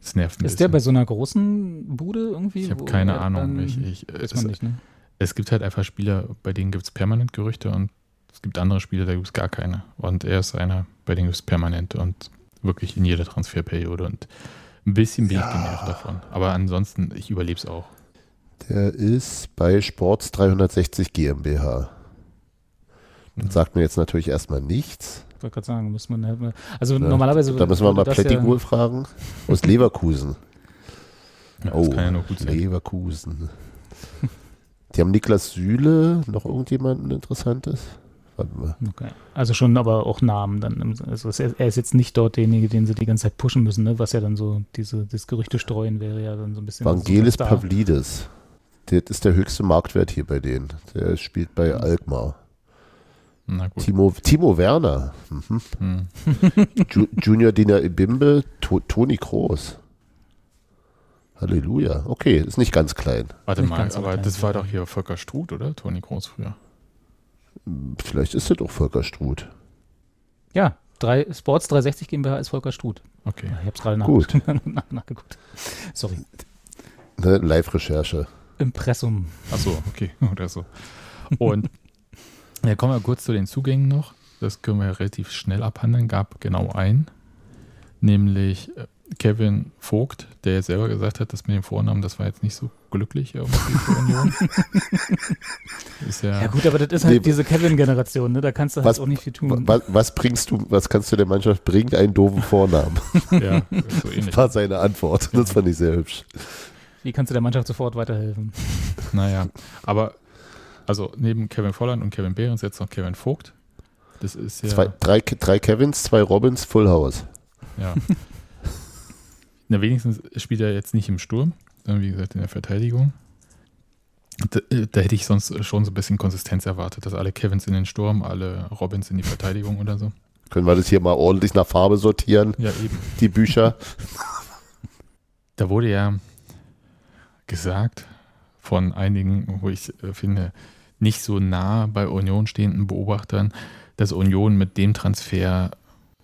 Das nervt mich. Ist der bei so einer großen Bude irgendwie? Ich habe keine Ahnung. Ich, ich, es, nicht, ne? es, gibt halt einfach Spieler, bei denen gibt es permanent Gerüchte und es gibt andere Spieler, da gibt es gar keine. Und er ist einer, bei denen gibt es permanent und wirklich in jeder Transferperiode. Und ein bisschen bin ich genervt davon. Aber ansonsten, ich überlebe es auch. Der ist bei Sports 360 GmbH. Das sagt mir jetzt natürlich erstmal nichts. Ich wollte gerade sagen, muss man halt mal, also ja, normalerweise. Da müssen wir mal Plättigol ja fragen. Aus Leverkusen. *laughs* Ja, oh, ja nur gut sein. Leverkusen. Die haben Niklas Süle, noch irgendjemanden Interessantes? Warte mal. Okay. Also schon aber auch Namen dann. Also er ist jetzt nicht dort derjenige, den sie die ganze Zeit pushen müssen, ne? was ja dann so diese, das Gerüchte streuen wäre ja dann so ein bisschen. Vangelis so Pavlidis. Das ist der höchste Marktwert hier bei denen. Der spielt bei Alkmaar. Timo, Timo Werner. Mhm. Hm. *laughs* Junior Dina Ibimbe, to, Toni Kroos. Halleluja. Okay, ist nicht ganz klein. Warte nicht mal, aber klein. das war doch hier Volker Struth, oder? Toni Kroos früher. Vielleicht ist das auch Volker Struth. Ja, drei, Sports 360 GmbH ist Volker Struth. Okay. Ich habe es gerade nach, *laughs* nachgeguckt. Sorry. Ne, Live-Recherche. Impressum. Achso, okay. *laughs* Oder so. Und ja, kommen wir kurz zu den Zugängen noch. Das können wir relativ schnell abhandeln. Gab genau einen, nämlich äh, Kevin Vogt, der ja selber gesagt hat, dass mit dem Vornamen, das war jetzt nicht so glücklich irgendwie für Union. *laughs* ja, ja, gut, aber das ist halt nee, diese Kevin-Generation, ne? da kannst du halt was, auch nicht viel tun. Was, was, bringst du, was kannst du der Mannschaft bringen? Einen doofen Vornamen. ja, so *laughs* ähnlich. War seine Antwort. Das fand ich sehr hübsch. Wie kannst du der Mannschaft sofort weiterhelfen? *laughs* Naja, aber also neben Kevin Volland und Kevin Behrens jetzt noch Kevin Vogt. Das ist ja. Zwei, drei, drei Kevins, zwei Robins, Full House. Ja. *laughs* Na, wenigstens spielt er jetzt nicht im Sturm, sondern wie gesagt in der Verteidigung. Da, äh, da, hätte ich sonst schon so ein bisschen Konsistenz erwartet, dass alle Kevins in den Sturm, alle Robins in die Verteidigung oder so. Können wir das hier mal ordentlich nach Farbe sortieren? Ja, eben. Die Bücher. Da wurde ja gesagt von einigen, wo ich äh, finde, nicht so nah bei Union stehenden Beobachtern, dass Union mit dem Transfer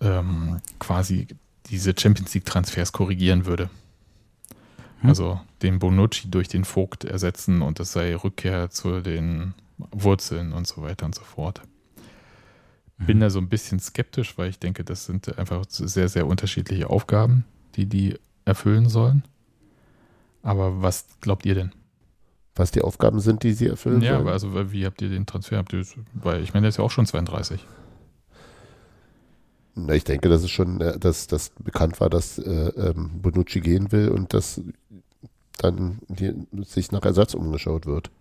ähm, quasi diese Champions League-Transfers korrigieren würde. Hm. Also den Bonucci durch den Vogt ersetzen und das sei Rückkehr zu den Wurzeln und so weiter und so fort. Bin hm. da so ein bisschen skeptisch, weil ich denke, das sind einfach sehr, sehr unterschiedliche Aufgaben, die die erfüllen sollen. Aber was glaubt ihr denn? Was die Aufgaben sind, die sie erfüllen ja, sollen? Ja, also wie habt ihr den Transfer? Habt ihr, weil ich meine, der ist ja auch schon 32. Na, ich denke, dass es schon, äh, dass das bekannt war, dass äh, ähm, Bonucci gehen will und dass dann die, sich nach Ersatz umgeschaut wird.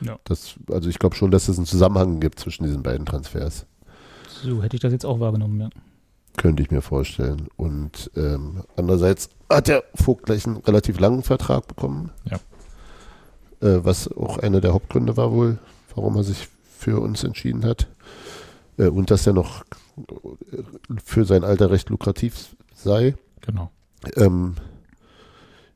Ja. Das, also ich glaube schon, dass es einen Zusammenhang gibt zwischen diesen beiden Transfers. So hätte ich das jetzt auch wahrgenommen, ja. Könnte ich mir vorstellen. Und ähm, andererseits hat der Vogt gleich einen relativ langen Vertrag bekommen. Ja. Äh, was auch einer der Hauptgründe war wohl, warum er sich für uns entschieden hat. Äh, und dass er noch für sein Alter recht lukrativ sei. Genau. Ähm,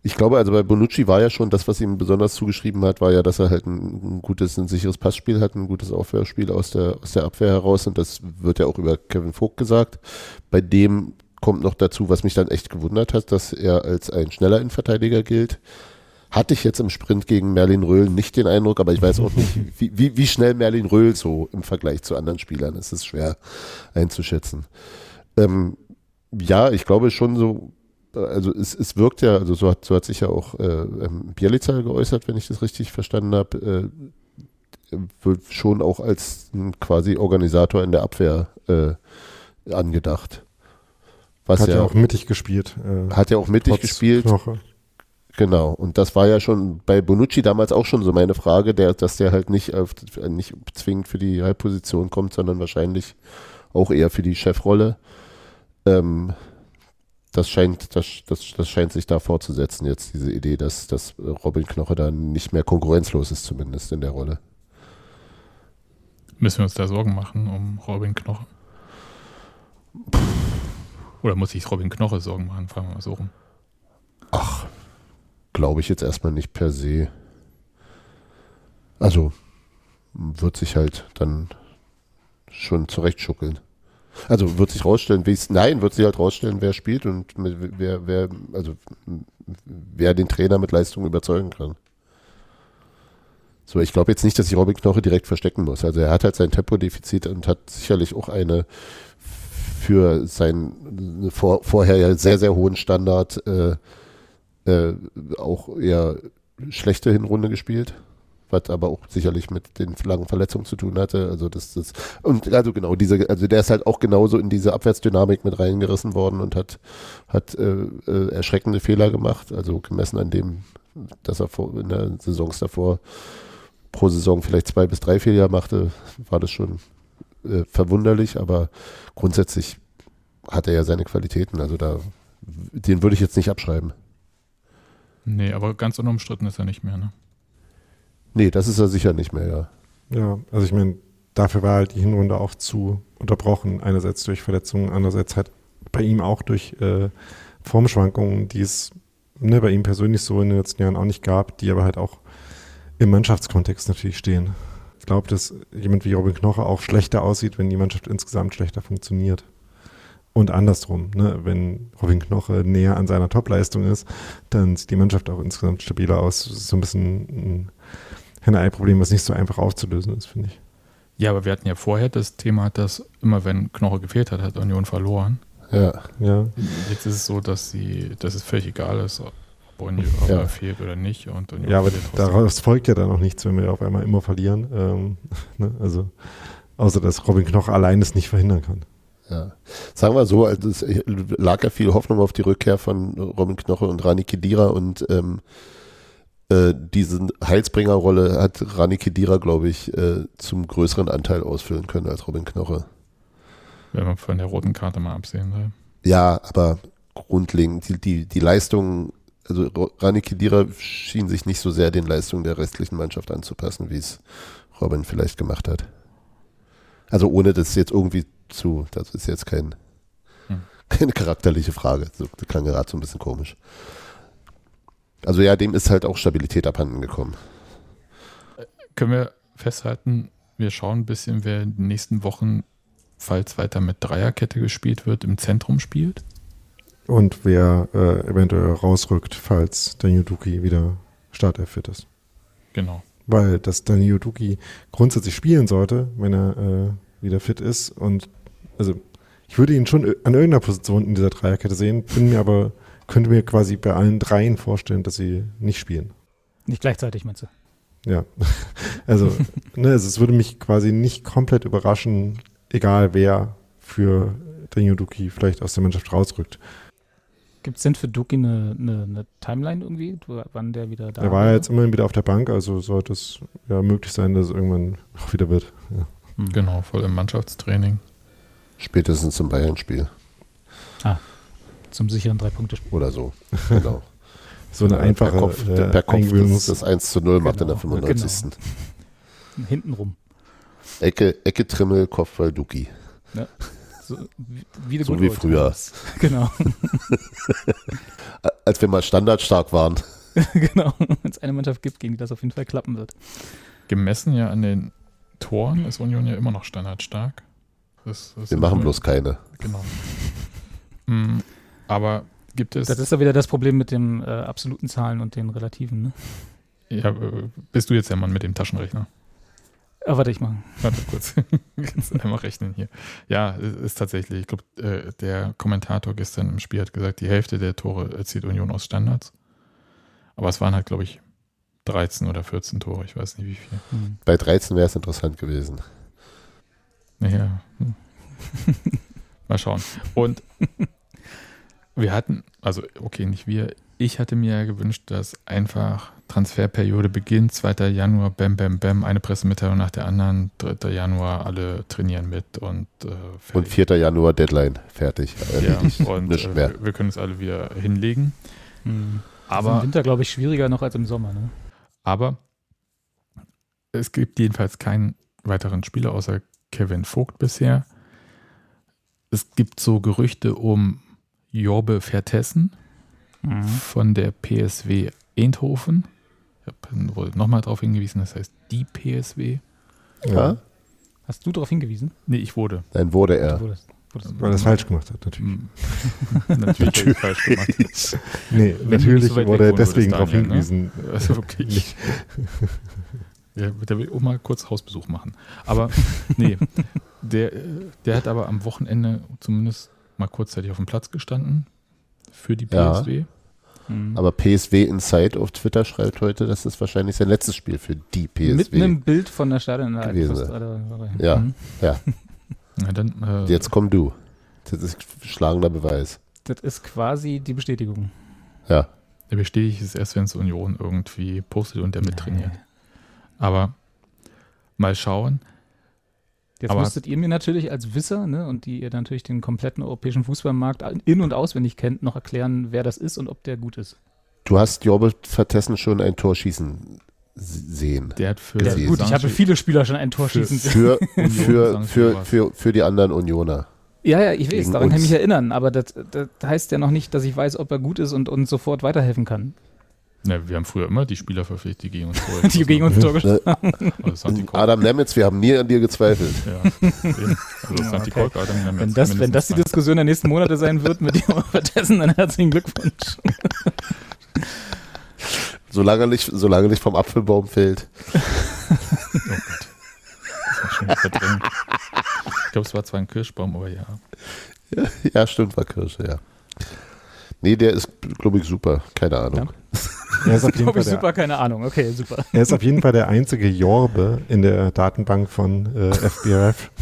Ich glaube, also bei Bonucci war ja schon das, was ihm besonders zugeschrieben hat, war ja, dass er halt ein, ein gutes, ein sicheres Passspiel hat, ein gutes Aufwehrspiel aus der, aus der Abwehr heraus und das wird ja auch über Kevin Vogt gesagt. Bei dem kommt noch dazu, was mich dann echt gewundert hat, dass er als ein schneller Innenverteidiger gilt. Hatte ich jetzt im Sprint gegen Merlin Röhl nicht den Eindruck, aber ich weiß auch nicht, *laughs* wie, wie, wie schnell Merlin Röhl so im Vergleich zu anderen Spielern ist. Es ist schwer einzuschätzen. Ähm, ja, ich glaube schon so also es, es wirkt ja, also so hat, so hat sich ja auch äh, ähm, Bielica geäußert, wenn ich das richtig verstanden habe, äh, wird schon auch als ein quasi Organisator in der Abwehr äh, angedacht. Was hat ja, ja auch mittig gespielt. Äh, hat ja auch mittig gespielt. Knoche. Genau, und das war ja schon bei Bonucci damals auch schon so meine Frage, der, dass der halt nicht, auf, nicht zwingend für die Halbposition kommt, sondern wahrscheinlich auch eher für die Chefrolle. Ähm, das scheint, das, das, das scheint sich da fortzusetzen, jetzt diese Idee, dass, dass Robin Knoche dann nicht mehr konkurrenzlos ist, zumindest in der Rolle. Müssen wir uns da Sorgen machen um Robin Knoche? Oder muss sich Robin Knoche Sorgen machen? Fragen wir mal so rum. Ach, glaube ich jetzt erstmal nicht per se. Also, wird sich halt dann schon zurechtschuckeln. Also wird sich rausstellen, nein, wird sich halt rausstellen, wer spielt und wer, wer, also wer den Trainer mit Leistung überzeugen kann. So, ich glaube jetzt nicht, dass sich Robin Knoche direkt verstecken muss. Also er hat halt sein Tempodefizit und hat sicherlich auch eine für seinen vor, vorher ja sehr, sehr hohen Standard äh, äh, auch eher schlechte Hinrunde gespielt was aber auch sicherlich mit den langen Verletzungen zu tun hatte. Also das, das und also genau diese, also der ist halt auch genauso in diese Abwärtsdynamik mit reingerissen worden und hat hat äh, äh, erschreckende Fehler gemacht. Also gemessen an dem, dass er vor, in der Saisons davor pro Saison vielleicht zwei bis drei Fehler machte, war das schon äh, verwunderlich. Aber grundsätzlich hat er ja seine Qualitäten. Also da den würde ich jetzt nicht abschreiben. Nee, aber ganz unumstritten ist er nicht mehr, ne? Nee, das ist er sicher nicht mehr, ja. Ja, also ich meine, dafür war halt die Hinrunde auch zu unterbrochen. Einerseits durch Verletzungen, andererseits halt bei ihm auch durch äh, Formschwankungen, die es ne, bei ihm persönlich so in den letzten Jahren auch nicht gab, die aber halt auch im Mannschaftskontext natürlich stehen. Ich glaube, dass jemand wie Robin Knoche auch schlechter aussieht, wenn die Mannschaft insgesamt schlechter funktioniert. Und andersrum, ne? wenn Robin Knoche näher an seiner Topleistung ist, dann sieht die Mannschaft auch insgesamt stabiler aus. Das ist so ein bisschen ein Henne-Ei-Problem, was nicht so einfach aufzulösen ist, finde ich. Ja, aber wir hatten ja vorher das Thema, dass immer wenn Knoche gefehlt hat, hat Union verloren. Ja. ja. Jetzt ist es so, dass sie, dass es völlig egal ist, ob Union ja. fehlt oder nicht. Und Union ja, aber daraus folgt ja dann auch nichts, wenn wir auf einmal immer verlieren. Ähm, *laughs* ne? Also, außer dass Robin Knoche allein es nicht verhindern kann. Ja. Sagen wir so, also es lag ja viel Hoffnung auf die Rückkehr von Robin Knoche und Rani Kedira und ähm, äh, diese Heilsbringerrolle hat Rani Kedira, glaube ich, äh, zum größeren Anteil ausfüllen können als Robin Knoche. Wenn man von der roten Karte mal absehen will. Ja, aber grundlegend, die, die, die Leistung, also Rani Kedira schien sich nicht so sehr den Leistungen der restlichen Mannschaft anzupassen, wie es Robin vielleicht gemacht hat. Also ohne das jetzt irgendwie zu, das ist jetzt kein, hm. keine charakterliche Frage. das klang gerade so ein bisschen komisch. Also ja, dem ist halt auch Stabilität abhanden gekommen. Können wir festhalten, wir schauen ein bisschen, wer in den nächsten Wochen, falls weiter mit Dreierkette gespielt wird, im Zentrum spielt. Und wer äh, eventuell rausrückt, falls Daniel Duki wieder starterfit ist. Genau. Weil, dass Daniel Duki grundsätzlich spielen sollte, wenn er äh, wieder fit ist. Und also ich würde ihn schon an irgendeiner Position in dieser Dreierkette sehen, bin mir aber könnte mir quasi bei allen dreien vorstellen, dass sie nicht spielen. Nicht gleichzeitig, meinst du? Ja, *laughs* also, ne, also es würde mich quasi nicht komplett überraschen, egal wer für Daniel Duki vielleicht aus der Mannschaft rausrückt. Gibt es denn für Duki eine, eine, eine, Timeline irgendwie, wann der wieder da ist? Er war ja jetzt immerhin wieder auf der Bank, also sollte es ja möglich sein, dass es irgendwann auch wieder wird. Ja. Genau, voll im Mannschaftstraining. Spätestens zum Bayern-Spiel. Ah, zum sicheren Drei-Punkte-Spiel. Oder so, genau. *laughs* so eine einfache per Kopf, äh, per Kopf das, das 1 zu 0 macht in der 95. Genau. *laughs* Hintenrum. Ecke, Ecke Trimmel, Kopfball Duki. Ja. So wie, so wie früher. *laughs* Genau. Als wir mal standardstark waren. genau. Wenn es eine Mannschaft gibt, gegen die das auf jeden Fall klappen wird. Gemessen ja an den Toren ist Union ja immer noch standardstark. Das, das wir machen bloß keine. Genau. Aber gibt es. Das ist ja wieder das Problem mit den äh, absoluten Zahlen und den relativen, ne? Ja, äh, bist du jetzt der Mann mit dem Taschenrechner? Ah, warte, ich mal. Warte kurz. *laughs* Kannst einmal rechnen hier. Ja, ist tatsächlich. Ich glaube, äh, der Kommentator gestern im Spiel hat gesagt, die Hälfte der Tore erzielt Union aus Standards. Aber es waren halt, glaube ich, 13 oder 14 Tore. Ich weiß nicht wie viel. Hm. Bei 13 wäre es interessant gewesen. Naja. Hm. *laughs* Mal schauen. Und wir hatten, also okay, nicht wir, ich hatte mir gewünscht, dass einfach Transferperiode beginnt, 2. Januar, bam, bam, bam, eine Pressemitteilung nach der anderen, 3. Januar, alle trainieren mit und äh, Und 4. Januar Deadline, fertig. Ja, und äh, wir, wir, können es alle wieder hinlegen. Mhm. Aber, Im Winter, glaube ich, schwieriger noch als im Sommer. Ne? Aber es gibt jedenfalls keinen weiteren Spieler außer Kevin Vogt bisher. Es gibt so Gerüchte um Jorbe Vertessen mhm. von der PSW Eindhoven. Ich habe wohl nochmal darauf hingewiesen, das heißt die PSW. Ja. Hast du darauf hingewiesen? Nee, ich wurde. Dann wurde er. Weil er es falsch gemacht hat, natürlich. *laughs* natürlich, natürlich. falsch gemacht. nee, natürlich so wurde er deswegen darauf ne? hingewiesen. Ne? Also wirklich. *laughs* Ja, der will auch mal kurz Hausbesuch machen. Aber nee, der, der hat aber am Wochenende zumindest mal kurzzeitig auf dem Platz gestanden für die PSW. Ja. Mhm. Aber PSW Inside auf Twitter schreibt heute, dass das wahrscheinlich sein letztes Spiel für die PSW Mit einem Bild von der Stadion gewesen Ja, mhm. ja. *laughs* ja dann, äh, Jetzt komm du. Das ist schlagender Beweis. Das ist quasi die Bestätigung. Ja. Der bestätigt es erst, wenn es Union irgendwie postet und der mittrainiert. Aber mal schauen. Jetzt Aber müsstet ihr mir natürlich als Wisser, ne, und die ihr natürlich den kompletten europäischen Fußballmarkt in- und auswendig kennt, noch erklären, wer das ist und ob der gut ist. Du hast Jorbert Vertessen schon ein Tor schießen sehen. Der hat für der, gut, ich habe viele Spieler schon ein Tor schießen sehen. Für, *laughs* für, für, für, für, die anderen Unioner. Ja, ja, ich weiß, daran kann ich mich erinnern, aber das, das heißt ja noch nicht, dass ich weiß, ob er gut ist und uns sofort weiterhelfen kann. Ne, wir haben früher immer die Spieler verpflichtet, die gegen uns *laughs* Tor Die gegen uns Tor. *laughs* Adam Nemitz, wir haben nie an dir gezweifelt. Ja, also Santi okay. Nemitz. Wenn das, wenn das die Diskussion der nächsten Monate sein wird mit dem Vertessen, dann herzlichen Glückwunsch. solange, nicht, solange nicht vom Apfelbaum fällt. oh Gott. Das war schon verdrängt. Ich glaube, es war zwar ein Kirschbaum, aber ja. Ja, ja stimmt, war Kirsche, ja. Nee, der ist, glaube ich, super. Keine Ahnung. Ja. Er ist auf jeden Fall super, keine Ahnung. Okay, super. Er ist auf jeden Fall der einzige Jorbe in der Datenbank von äh, FBRF. *laughs*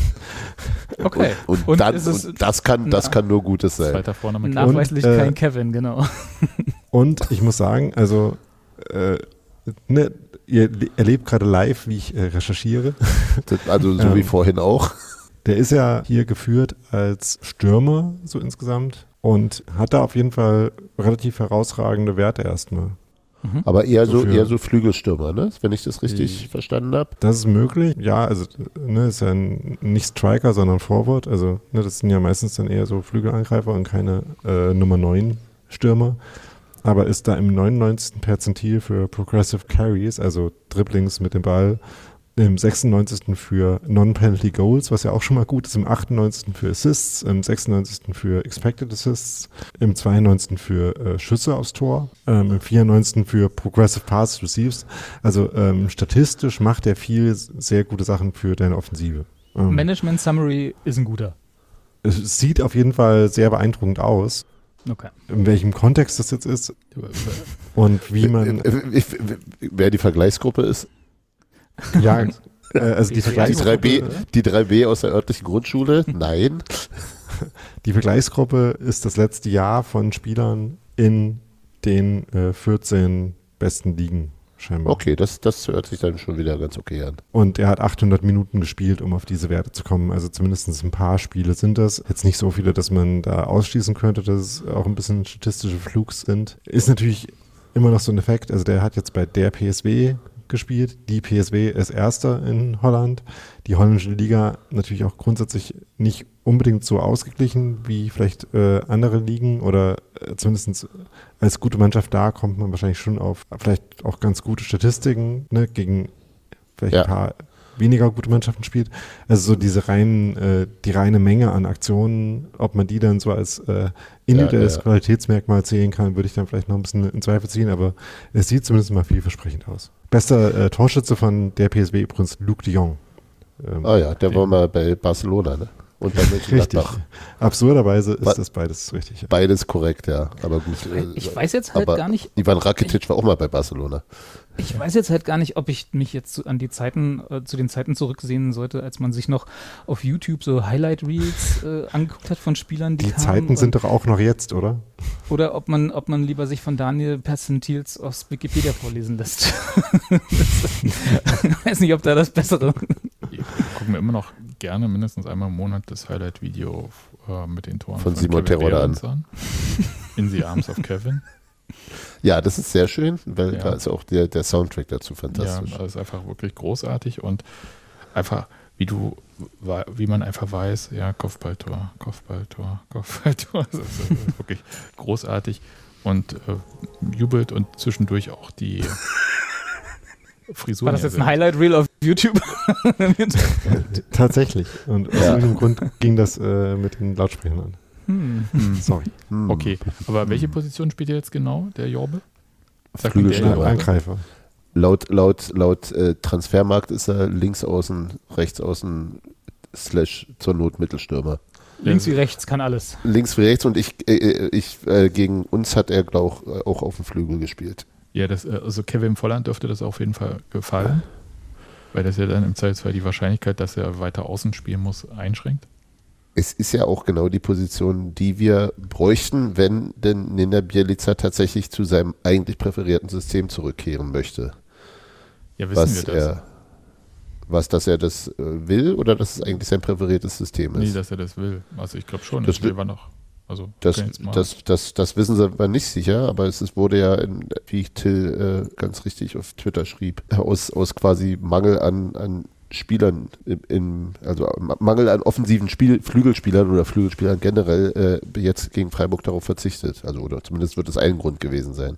Okay. Und, und, und, dann, und das, kann, das kann nur Gutes sein. Zweiter Vorname Nachweislich äh, kein Kevin, genau. *laughs* Und ich muss sagen, also äh, ne, ihr erlebt gerade live, wie ich äh, recherchiere. Also so ähm, wie vorhin auch. Der ist ja hier geführt als Stürmer, so insgesamt und hat da auf jeden Fall relativ herausragende Werte erstmal. Mhm. Aber eher so, eher so Flügelstürmer, ne? wenn ich das richtig verstanden habe. Das ist möglich, ja, also ne, ist ja ein, nicht Striker, sondern Forward. Also ne, das sind ja meistens dann eher so Flügelangreifer und keine äh, Nummer 9 Stürmer. Aber ist da im 99. Perzentil für Progressive Carries, also Dribblings mit dem Ball im 96. für Non-Penalty Goals, was ja auch schon mal gut ist, im 98. für Assists, im 96. für Expected Assists, im 92. für äh, Schüsse aufs Tor, ähm, im 94. für Progressive Pass Receives. Also ähm, statistisch macht er viel sehr gute Sachen für deine Offensive. Ähm, Management Summary ist ein guter. Es sieht auf jeden Fall sehr beeindruckend aus. Okay. In welchem Kontext das jetzt ist *laughs* und wie man. Wer die Vergleichsgruppe ist? Ja, *laughs* äh, also die, die 3B, die 3B aus der örtlichen Grundschule? *laughs* Nein. Die Vergleichsgruppe ist das letzte Jahr von Spielern in den äh, 14 besten Ligen scheinbar. Okay, das, das hört sich dann schon wieder ganz okay an. Und er hat 800 Minuten gespielt, um auf diese Werte zu kommen. Also zumindest ein paar Spiele sind das. Jetzt nicht so viele, dass man da ausschließen könnte, dass es auch ein bisschen statistische Flugs sind. Ist natürlich immer noch so ein Effekt. Also der hat jetzt bei der PSW gespielt. Die PSW ist Erster in Holland. Die holländische Liga natürlich auch grundsätzlich nicht unbedingt so ausgeglichen wie vielleicht äh, andere Ligen oder äh, zumindest als gute Mannschaft da kommt man wahrscheinlich schon auf vielleicht auch ganz gute Statistiken ne, gegen vielleicht ja. ein paar weniger gute Mannschaften spielt. Also so diese reinen, äh, die reine Menge an Aktionen, ob man die dann so als äh, individuelles ja, ja. Qualitätsmerkmal zählen kann, würde ich dann vielleicht noch ein bisschen in Zweifel ziehen, aber es sieht zumindest mal vielversprechend aus. Bester äh, Torschütze von der PSW übrigens Luc de Jong. Ähm, ah ja, der war mal bei Barcelona, ne? und dann Richtig. Absurderweise ist das beides richtig. Ja. Beides korrekt, ja. Aber gut. Ich äh, weiß jetzt halt gar nicht. Ivan Rakitic war auch mal bei Barcelona. Ich weiß jetzt halt gar nicht, ob ich mich jetzt an die Zeiten, äh, zu den Zeiten zurücksehen sollte, als man sich noch auf YouTube so Highlight Reels äh, angeguckt hat von Spielern, die Die Zeiten sind doch auch noch jetzt, oder? Oder ob man, ob man lieber sich von Daniel Percentils aus Wikipedia vorlesen lässt. *laughs* ich weiß nicht, ob da das Bessere. Ich gucke mir immer noch gerne mindestens einmal im Monat das Highlight-Video äh, mit den Toren von, von Simon Terodde an. an. In the Arms of Kevin. Ja, das ist sehr schön, weil ja. da ist auch der, der Soundtrack dazu fantastisch. Ja, das ist einfach wirklich großartig und einfach, wie du, wie man einfach weiß, ja, Kopfballtor, Kopfballtor, *laughs* Kopfballtor. Das ist wirklich großartig und äh, jubelt und zwischendurch auch die *laughs* Frisur. War das jetzt ein Highlight-Reel auf YouTube? *laughs* Tatsächlich. Und aus ja. irgendeinem Grund ging das äh, mit den Lautsprechern an. Hm. Sorry. Hm. Okay, aber welche Position spielt er jetzt genau, der Jorbe? Flügelstürmer. Angreifer. Laut, laut, laut äh, Transfermarkt ist er links außen, rechts außen, slash zur Not Mittelstürmer. Links wie rechts kann alles. Links wie rechts und ich, äh, äh ich äh, gegen uns hat er, glaube ich, auch auf dem Flügel gespielt. Ja, das, äh, also Kevin Volland dürfte das auf jeden Fall gefallen, weil das ja dann im Zweifelsfall die Wahrscheinlichkeit, dass er weiter außen spielen muss, einschränkt es ist ja auch genau die Position, die wir bräuchten, wenn denn Nina Bielica tatsächlich zu seinem eigentlich präferierten System zurückkehren möchte. Ja, wissen was wir das? Er, was, dass er das äh, will oder dass es eigentlich sein präferiertes System ist? Nee, dass er das will. Also ich glaube schon, das, will wir noch. Also das, das, das, das, wissen sie aber nicht sicher, aber es ist, wurde ja, in, wie Till äh, ganz richtig auf Twitter schrieb, *laughs* aus, aus quasi Mangel an, an Spielern im, im, also Mangel an offensiven Spiel, Flügelspielern oder Flügelspielern generell äh, jetzt gegen Freiburg darauf verzichtet. Also oder zumindest wird es ein Grund gewesen sein,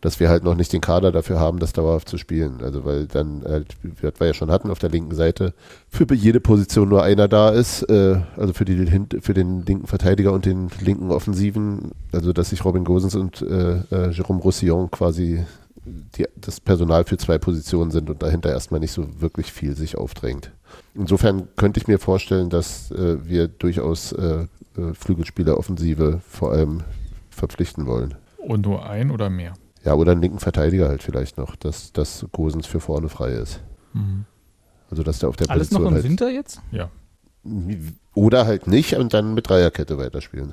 dass wir halt noch nicht den Kader dafür haben, das dauerhaft zu spielen. Also weil dann, halt, wie wir ja schon hatten, auf der linken Seite für jede Position nur einer da ist, äh, also für, die, für den linken Verteidiger und den linken Offensiven, also dass sich Robin Gosens und äh, äh, Jérôme Roussillon quasi die, das Personal für zwei Positionen sind und dahinter erstmal nicht so wirklich viel sich aufdrängt. Insofern könnte ich mir vorstellen, dass äh, wir durchaus äh, äh, Flügelspieler Offensive vor allem verpflichten wollen. Und nur ein oder mehr? Ja, oder einen linken Verteidiger halt vielleicht noch, dass, dass Gosens für vorne frei ist. Mhm. Also dass der auf der Alles Position noch im halt Winter jetzt? Ja. Oder halt nicht und dann mit Dreierkette weiterspielen.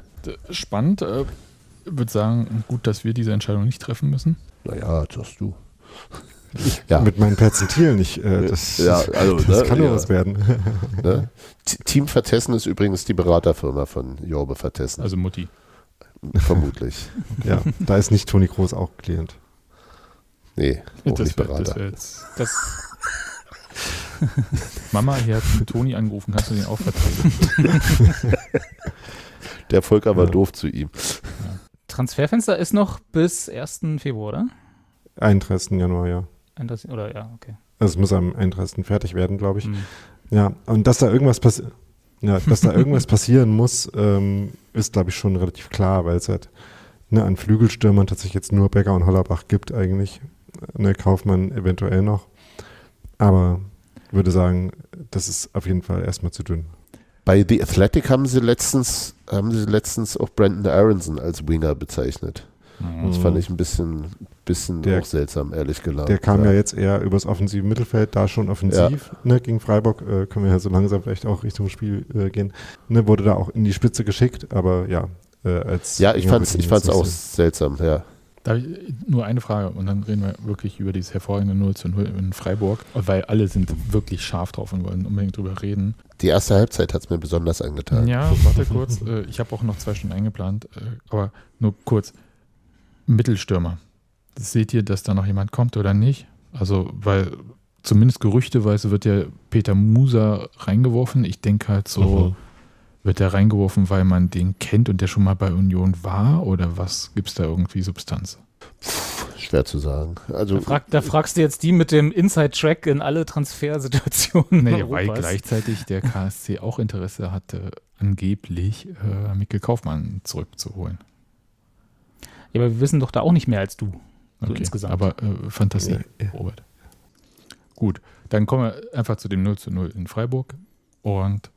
Spannend. Ich würde sagen, gut, dass wir diese Entscheidung nicht treffen müssen. Naja, das hast du. *laughs* ja. Mit meinen Perzentilen nicht. Äh, das, ja, also, das ne, kann nur ja. was werden. Ne? Team Vertessen ist übrigens die Beraterfirma von Jorbe Vertessen. Also Mutti. Vermutlich. *laughs* ja, da ist nicht Toni Groß auch Klient. Nee, auch das nicht Berater. Das, das *laughs* Mama, hier hat Toni angerufen, kannst du den auch verteidigen? Der Volker war ja. doof zu ihm. Transferfenster ist noch bis 1. Februar, oder? 31. Januar, ja. 31, oder ja, okay. Also es muss am 31. fertig werden, glaube ich. Mhm. Ja, und dass da irgendwas passiert. Ja, dass da irgendwas *laughs* passieren muss, ähm, ist, glaube ich, schon relativ klar, weil es halt ne, an Flügelstürmern tatsächlich jetzt nur Becker und Hollerbach gibt eigentlich. Ne, Kaufmann eventuell noch. Aber würde sagen, das ist auf jeden Fall erstmal zu dünn. Bei The Athletic haben sie letztens, haben sie letztens auch Brandon Aronson als Winger bezeichnet. Mhm. Das fand ich ein bisschen, bisschen der, auch seltsam, ehrlich gesagt. Der kam ja. ja. jetzt eher übers offensive Mittelfeld, da schon offensiv ja. ne, gegen Freiburg. Äh, können wir ja so langsam vielleicht auch Richtung Spiel äh, gehen. Ne, wurde da auch in die Spitze geschickt, aber ja. Äh, als ja, ich fand es ich fand's auch seltsam, ja. Da nur eine Frage und dann reden wir wirklich über dieses hervorragende 0 zu 0 in Freiburg, weil alle sind wirklich scharf drauf und wollen unbedingt drüber reden. Die erste Halbzeit hat es mir besonders angetan. Ja, *laughs* warte kurz. Äh, ich habe auch noch zwei Stunden eingeplant, äh, aber nur kurz. Mittelstürmer. Seht ihr, dass da noch jemand kommt oder nicht? Also, weil zumindest gerüchteweise wird ja Peter Musa reingeworfen. Ich denke halt so, mhm. Wird der reingeworfen, weil man den kennt und der schon mal bei Union war? Oder was gibt es da irgendwie Substanz? Schwer zu sagen. Also, da, frag, da, fragst du jetzt die mit dem Inside-Track in alle Transfersituationen. Nee, weil gleichzeitig der KSC auch Interesse hatte, angeblich äh, Mikkel Kaufmann zurückzuholen. Ja, aber wir wissen doch da auch nicht mehr als du. So okay, insgesamt. Aber äh, Fantasie, ja, ja. Robert. Gut, dann kommen wir einfach zu dem 0 zu 0 in Freiburg und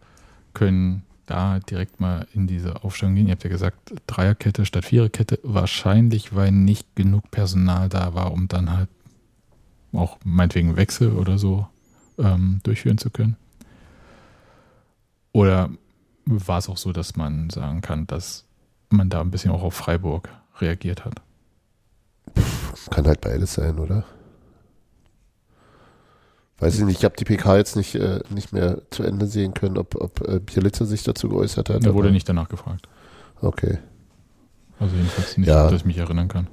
können da direkt mal in diese Aufstellung gehen. Ihr habt ja gesagt, Dreierkette statt Viererkette. Wahrscheinlich, weil nicht genug Personal da war, um dann halt auch meinetwegen Wechsel oder so ähm, durchführen zu können. Oder war es auch so, dass man sagen kann, dass man da ein bisschen auch auf Freiburg reagiert hat? Kann halt beides sein, oder? Weiß ich nicht, ich habe die PK jetzt nicht, äh, nicht mehr zu Ende sehen können, ob, ob äh, Bielitzer sich dazu geäußert hat. Da wurde nicht danach gefragt. Okay. Also jedenfalls nicht, ja. dass ich mich erinnern kann.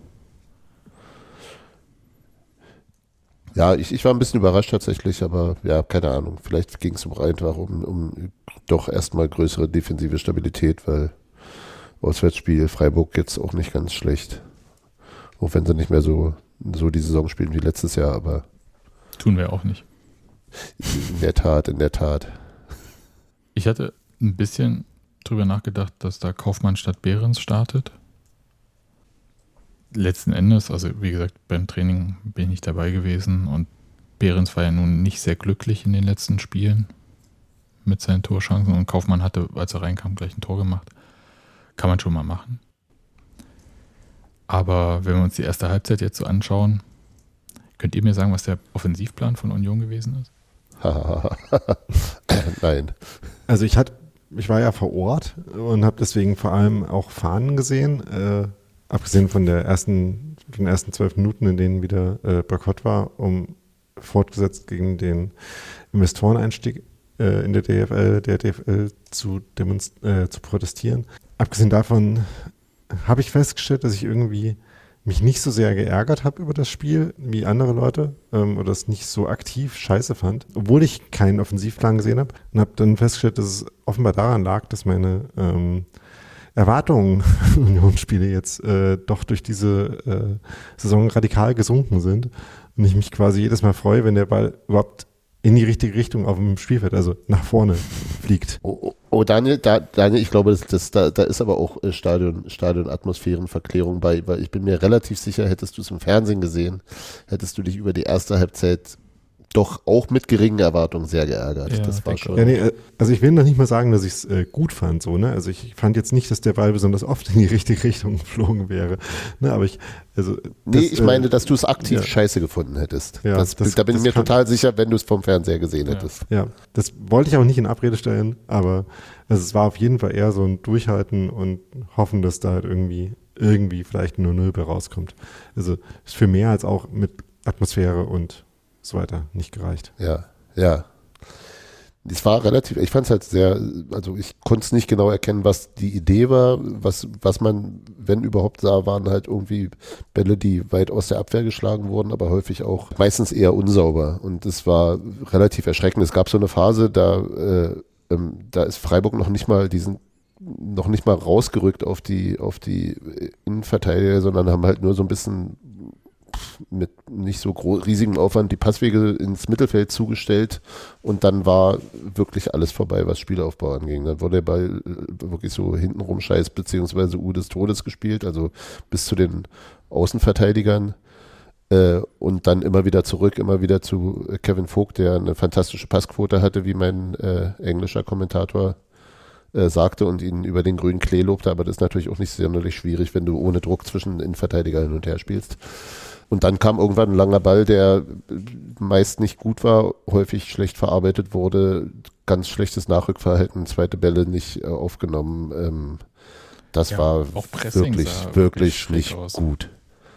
Ja, ich, ich war ein bisschen überrascht tatsächlich, aber ja, keine Ahnung. Vielleicht ging es um einfach um, um doch erstmal größere defensive Stabilität, weil Auswärtsspiel Freiburg jetzt auch nicht ganz schlecht. Auch wenn sie nicht mehr so, so die Saison spielen wie letztes Jahr, aber. Tun wir auch nicht. In der Tat, in der Tat. Ich hatte ein bisschen drüber nachgedacht, dass da Kaufmann statt Behrens startet. Letzten Endes, also wie gesagt, beim Training bin ich nicht dabei gewesen und Behrens war ja nun nicht sehr glücklich in den letzten Spielen mit seinen Torchancen und Kaufmann hatte, als er reinkam, gleich ein Tor gemacht. Kann man schon mal machen. Aber wenn wir uns die erste Halbzeit jetzt so anschauen, könnt ihr mir sagen, was der Offensivplan von Union gewesen ist? *laughs* Nein. Also ich hatte, ich war ja vor Ort und habe deswegen vor allem auch Fahnen gesehen, äh, abgesehen von der ersten, von den ersten zwölf Minuten, in denen wieder äh, Boykott war, um fortgesetzt gegen den Investoreneinstieg äh, in der DFL, der DFL zu, äh, zu protestieren. Abgesehen davon habe ich festgestellt, dass ich irgendwie mich nicht so sehr geärgert habe über das Spiel wie andere Leute ähm, oder es nicht so aktiv scheiße fand, obwohl ich keinen Offensivplan gesehen habe und habe dann festgestellt, dass es offenbar daran lag, dass meine ähm, Erwartungen *laughs* Unionsspiele jetzt äh, doch durch diese äh, Saison radikal gesunken sind und ich mich quasi jedes Mal freue, wenn der Ball überhaupt in die richtige Richtung auf dem Spielfeld, also nach vorne fliegt. Oh, oh, oh Daniel, da, Daniel, ich glaube, das, das, da, da ist aber auch äh, Stadion, Stadionatmosphärenverklärung bei, weil ich bin mir relativ sicher, hättest du es im Fernsehen gesehen, hättest du dich über die erste Halbzeit doch auch mit geringen Erwartungen sehr geärgert. Ja, das war schon. Ja, nee, äh, also ich will noch nicht mal sagen, dass ich es äh, gut fand, so, ne? Also ich fand jetzt nicht, dass der Ball besonders oft in die richtige *laughs* Richtung geflogen wäre. Ne? Aber ich, also. Nee, das, ich äh, meine, dass du es aktiv ja. scheiße gefunden hättest. Ja, das, das, da bin ich mir total sicher, wenn du es vom Fernseher gesehen ja. hättest. Ja, das wollte ich auch nicht in Abrede stellen, aber also es war auf jeden Fall eher so ein Durchhalten und hoffen, dass da halt irgendwie, irgendwie vielleicht nur Null rauskommt. Also ist für mehr als auch mit Atmosphäre und so weiter nicht gereicht. Ja, ja. Es war relativ, ich fand es halt sehr, also ich konnte es nicht genau erkennen, was die Idee war, was, was man, wenn überhaupt sah, waren halt irgendwie Bälle, die weit aus der Abwehr geschlagen wurden, aber häufig auch meistens eher unsauber. Und es war relativ erschreckend. Es gab so eine Phase, da, äh, ähm, da ist Freiburg noch nicht mal diesen noch nicht mal rausgerückt auf die auf die Innenverteidiger, sondern haben halt nur so ein bisschen mit nicht so riesigem Aufwand die Passwege ins Mittelfeld zugestellt und dann war wirklich alles vorbei, was Spielaufbau anging. Dann wurde der Ball äh, wirklich so hintenrum scheiß beziehungsweise U des Todes gespielt, also bis zu den Außenverteidigern äh, und dann immer wieder zurück, immer wieder zu Kevin Vogt, der eine fantastische Passquote hatte, wie mein äh, englischer Kommentator äh, sagte und ihn über den grünen Klee lobte, aber das ist natürlich auch nicht sonderlich schwierig, wenn du ohne Druck zwischen Innenverteidiger hin und her spielst. Und dann kam irgendwann ein langer Ball, der meist nicht gut war, häufig schlecht verarbeitet wurde, ganz schlechtes Nachrückverhalten, zweite Bälle nicht äh, aufgenommen. Ähm, das ja, war wirklich, wirklich nicht aus. gut.